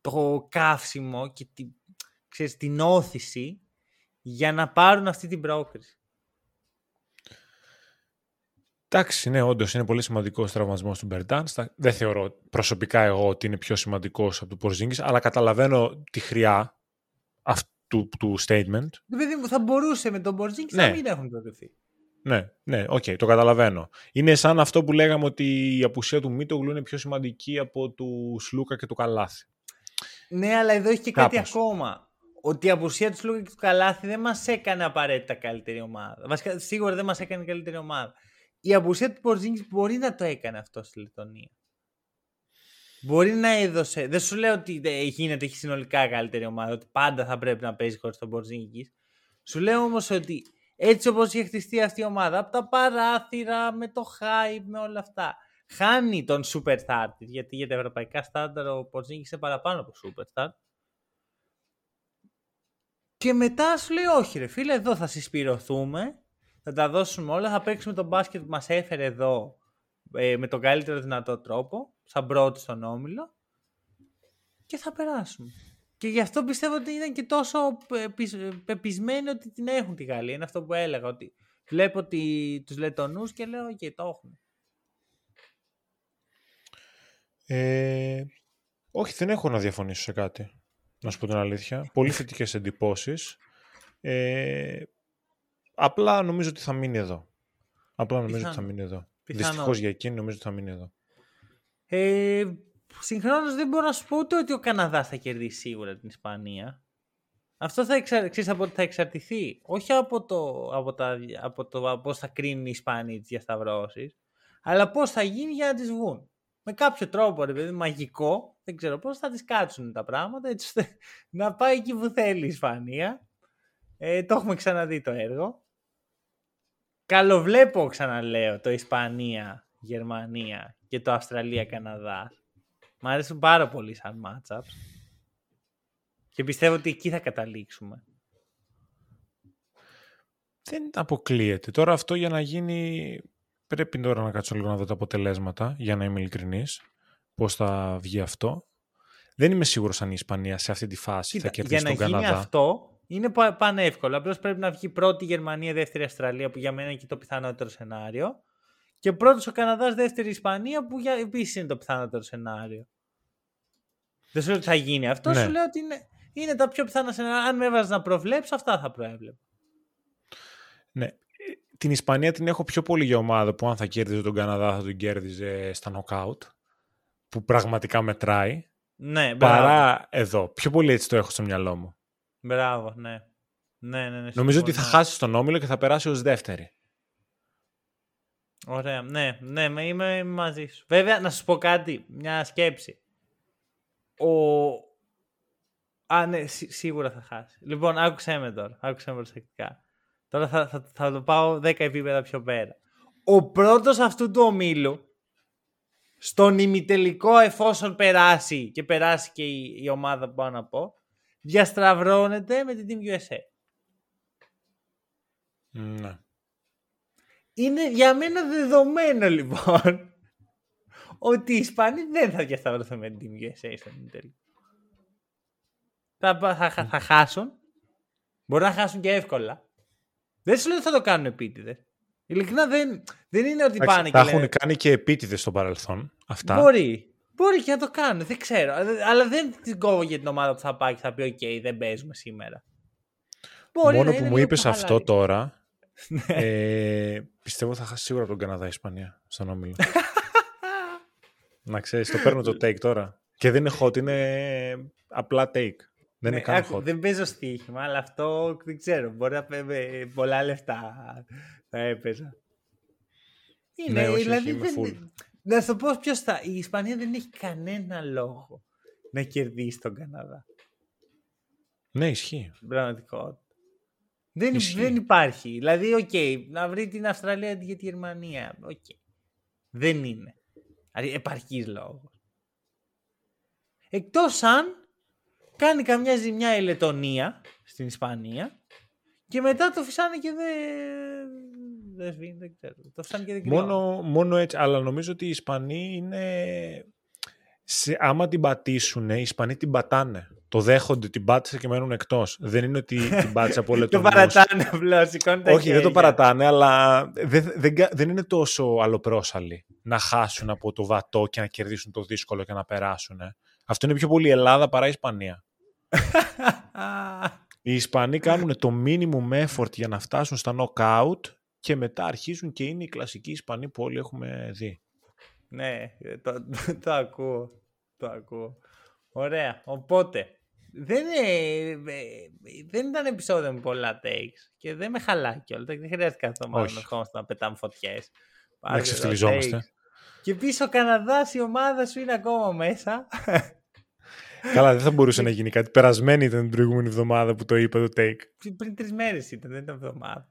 το καύσιμο και τη, ξέρεις, την όθηση για να πάρουν αυτή την πρόκριση. Εντάξει, ναι, όντως είναι πολύ σημαντικός ο τραυματισμός του Μπέρτανς. Δεν θεωρώ προσωπικά εγώ ότι είναι πιο σημαντικός από του Πορζίνγκης, αλλά καταλαβαίνω τη χροιά αυτού του statement. Δηλαδή, θα μπορούσε με τον Πορζίνγκη ναι. να μην έχουν προκριθεί. Ναι, ναι, OK, okay, το καταλαβαίνω. Είναι σαν αυτό που λέγαμε ότι η απουσία του Μίτογλου είναι πιο σημαντική από του Σλούκα και του Καλάθη. Ναι, αλλά εδώ έχει και κάτι ακόμα. Ότι η απουσία του Σλούκα και του Καλάθη δεν μας έκανε απαραίτητα καλύτερη ομάδα. Βασικά, σίγουρα δεν μας έκανε καλύτερη ομάδα. Η απουσία του Πορζίνγκης μπορεί να το έκανε αυτό στη Λετωνία. Μπορεί να έδωσε. Δεν σου λέω ότι γίνεται έχει συνολικά καλύτερη ομάδα, ότι πάντα θα πρέπει να παίζει χωρίς τον Πορζίνγκης. Σου λέω όμως ότι Έτσι όπως έχει χτιστεί αυτή η ομάδα, από τα παράθυρα, με το hype, με όλα αυτά. Χάνει τον Superstar γιατί για τα ευρωπαϊκά στάνταρ ο Πορζίνγκης παραπάνω από Superstar. Και μετά σου λέει όχι ρε φίλε, εδώ θα συσπηρωθούμε, θα τα δώσουμε όλα, θα παίξουμε τον μπάσκετ που μας έφερε εδώ ε, με τον καλύτερο δυνατό τρόπο, σαν πρώτη στον Όμιλο και θα περάσουμε. Και γι' αυτό πιστεύω ότι ήταν και τόσο πεπισμένοι ότι την έχουν τη Γαλλία. Είναι αυτό που έλεγα, ότι βλέπω ότι τους Λετωνούς και λέω και το έχουν. Ε, όχι, δεν έχω να διαφωνήσω σε κάτι. Να σου πω την αλήθεια. Πολύ θετικές εντυπώσεις. Ε, απλά νομίζω ότι θα μείνει εδώ. Απλά νομίζω ότι θα μείνει εδώ. Δυστυχώς για εκείνη νομίζω ότι θα μείνει εδώ. Ε, Συγχρόνως δεν μπορώ να σου πω ούτε ότι ο Καναδά θα κερδίσει σίγουρα την Ισπανία. Αυτό θα, εξα... από, θα εξαρτηθεί όχι από το, από τα, από το πώς θα κρίνουν οι Ισπανοί τις διασταυρώσεις, αλλά πώς θα γίνει για να τις βγουν. Με κάποιο τρόπο, ρε παιδί, μαγικό, δεν ξέρω πώς θα τις κάτσουν τα πράγματα, έτσι ώστε [LAUGHS] να πάει εκεί που θέλει η Ισπανία. Ε, το έχουμε ξαναδεί το έργο. Καλοβλέπω, ξαναλέω, το Ισπανία, Γερμανία και το Αυστραλία-Καναδά. Μ' αρέσουν πάρα πολύ σαν matchups. Και πιστεύω ότι εκεί θα καταλήξουμε. Δεν αποκλείεται. Τώρα αυτό για να γίνει... Πρέπει τώρα να κάτσω λίγο να δω τα αποτελέσματα, για να είμαι ειλικρινής. Πώς θα βγει αυτό. Δεν είμαι σίγουρος αν η Ισπανία σε αυτή τη φάση θα κερδίσει τον Καναδά. Για να γίνει αυτό, είναι πανεύκολο. Απλώς πρέπει να βγει πρώτη Γερμανία, δεύτερη Αυστραλία, που για μένα είναι και το πιθανότερο σενάριο. Και πρώτος ο Καναδάς, δεύτερη Ισπανία, που επίσης είναι το πιθανότερο σενάριο. Δεν σου λέω ότι θα γίνει αυτό, ναι. σου λέω ότι είναι, είναι τα πιο πιθανά σενάρια. Αν με έβαζες να προβλέψω, αυτά θα προέβλεπα. Ναι. Την Ισπανία την έχω πιο πολύ για ομάδα που αν θα κέρδιζε τον Καναδά θα τον κέρδιζε στα νοκάουτ. Που πραγματικά μετράει. Ναι, παρά εδώ. Πιο πολύ έτσι το έχω στο μυαλό μου. Μπράβο, ναι. Ναι, ναι, ναι, Νομίζω ότι θα χάσει τον όμιλο και θα περάσει ως δεύτερη. Ωραία. Ναι, ναι, είμαι μαζί σου. Βέβαια, να σου πω κάτι, μια σκέψη. Ο... Α, ναι, σίγουρα θα χάσει. Λοιπόν, άκουσέ με τώρα. Άκουσέ με προσεκτικά. Τώρα θα, θα, θα το πάω 10 επίπεδα πιο πέρα. Ο πρώτος αυτού του ομίλου, στον ημιτελικό εφόσον περάσει και περάσει και η, η ομάδα που πάω να πω, διαστραβρώνεται με την Team USA. Ναι. Είναι για μένα δεδομένο λοιπόν ότι οι Ισπανοί δεν θα διασταυρωθούν με την Team USA στον τελικό. Θα, θα, θα, θα χάσουν. Μπορεί να χάσουν και εύκολα. Δεν σου λέω ότι θα το κάνουν επίτηδες. Ειλικρινά δεν, δεν είναι ότι πάνε και. Τα έχουν κάνει και επίτηδες στο παρελθόν. Αυτά. Μπορεί. Μπορεί και να το κάνουν. Δεν ξέρω. Αλλά δεν την κόβω για την ομάδα που θα πάει και θα πει: OK, δεν παίζουμε σήμερα. Μπορεί Μόνο που μου είπες αυτό τώρα. [LAUGHS] Ναι. ε, πιστεύω θα χάσει σίγουρα τον Καναδά Ισπανία στον όμιλο. [LAUGHS] Να ξέρεις, το παίρνω το take τώρα. Και δεν είναι hot, είναι απλά take. Δεν είναι ναι, καν hot. Δεν παίζω στοίχημα, αλλά αυτό δεν ξέρω. Μπορεί να παίρνει πολλά λεφτά θα έπαιζα. Είναι, ναι, όχι, δηλαδή, είμαι full. Να σου πω ποιος θα. Η Ισπανία δεν έχει κανένα λόγο να κερδίσει τον Καναδά. Ναι, ισχύει. Πραγματικότητα. Δεν, δεν υπάρχει. Δηλαδή, OK, okay, να βρει την Αυστραλία για τη Γερμανία. Okay. Δεν είναι. Δηλαδή επαρκής λόγος. Εκτός αν κάνει καμιά ζημιά η Λετωνία στην Ισπανία και μετά το φυσάνε και δεν. Δεν σβήνει, δεν ξέρω. Το φυσάνε και δεν μόνο, μόνο έτσι. Αλλά νομίζω ότι οι Ισπανοί είναι. Σε, άμα την πατήσουν, οι Ισπανοί την πατάνε. Το δέχονται, την πάτησε και μένουν εκτός. Δεν είναι ότι την πάτησε από όλο [LAUGHS] το παρατάνε απλώ, Όχι, δεν το παρατάνε, αλλά δεν, δεν, δεν είναι τόσο αλλοπρόσαλοι να χάσουν από το βατό και να κερδίσουν το δύσκολο και να περάσουν. Αυτό είναι πιο πολύ Ελλάδα παρά Ισπανία. [LAUGHS] Οι Ισπανοί κάνουν το minimum effort για να φτάσουν στα knockout και μετά αρχίζουν και είναι οι κλασικοί Ισπανοί που όλοι έχουμε δει. Ναι, το, [LAUGHS] το ακούω. Το ακούω. Ωραία. Οπότε, δεν, ε, δεν ήταν επεισόδιο με πολλά takes και δεν με χαλάει κιόλας. Δεν χρειάζεται αυτό μόνο να να πετάμε φωτιές. Να ξεφτυλιζόμαστε. Και πίσω ο Καναδάς η ομάδα σου είναι ακόμα μέσα. [LAUGHS] Καλά, δεν θα μπορούσε να γίνει κάτι. Περασμένη ήταν την προηγούμενη εβδομάδα που το είπε το take. Πριν, πριν τρεις μέρες ήταν, δεν ήταν εβδομάδα.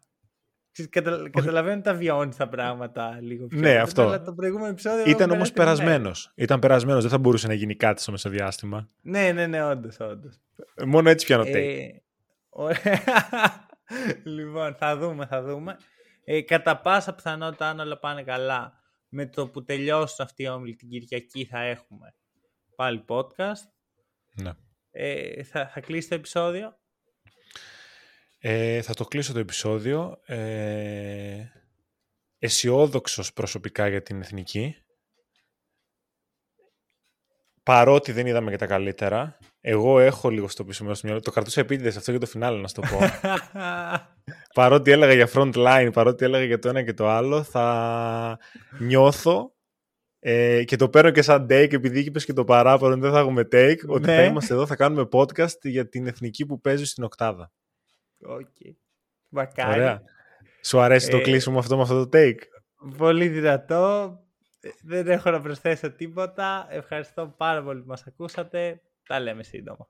Καταλα... Καταλαβαίνω ότι τα βιώνεις τα πράγματα λίγο πιο. Ναι, αυτό. Αλλά το προηγούμενο επεισόδιο. Ήταν όμως περασμένος. Ήταν περασμένος. Δεν θα μπορούσε να γίνει κάτι στο μεσοδιάστημα. Ναι, ναι, ναι, όντως. Όντως. Μόνο έτσι πιάνω take. Ε, [LAUGHS] λοιπόν, θα δούμε, θα δούμε. Ε, κατά πάσα πιθανότητα, αν όλα πάνε καλά, με το που τελειώσουν αυτοί οι όμιλοι την Κυριακή θα έχουμε πάλι podcast. Ναι. Ε, θα, θα κλείσει το επεισόδιο; Ε, θα το κλείσω το επεισόδιο. Ε, αισιόδοξος προσωπικά για την εθνική. Παρότι δεν είδαμε και τα καλύτερα, εγώ έχω λίγο στο πίσω μέρος του μυαλό. Το κρατούσα επίτηδες αυτό για το φινάλε, να σου το πω. [LAUGHS] παρότι έλεγα για front line, παρότι έλεγα για το ένα και το άλλο, θα νιώθω ε, και το παίρνω και σαν take, επειδή είπε και το παράπονο, δεν θα έχουμε take, ότι θα Ναι. είμαστε εδώ, θα κάνουμε podcast για την εθνική που παίζει στην Οκτάδα. Okay. Μακάρι. Ωραία. Σου αρέσει το Ε, κλείσιμο αυτό με αυτό το take; Πολύ δυνατό. Ε, Δεν έχω να προσθέσω τίποτα. Ευχαριστώ πάρα πολύ που μας ακούσατε. Τα λέμε σύντομα.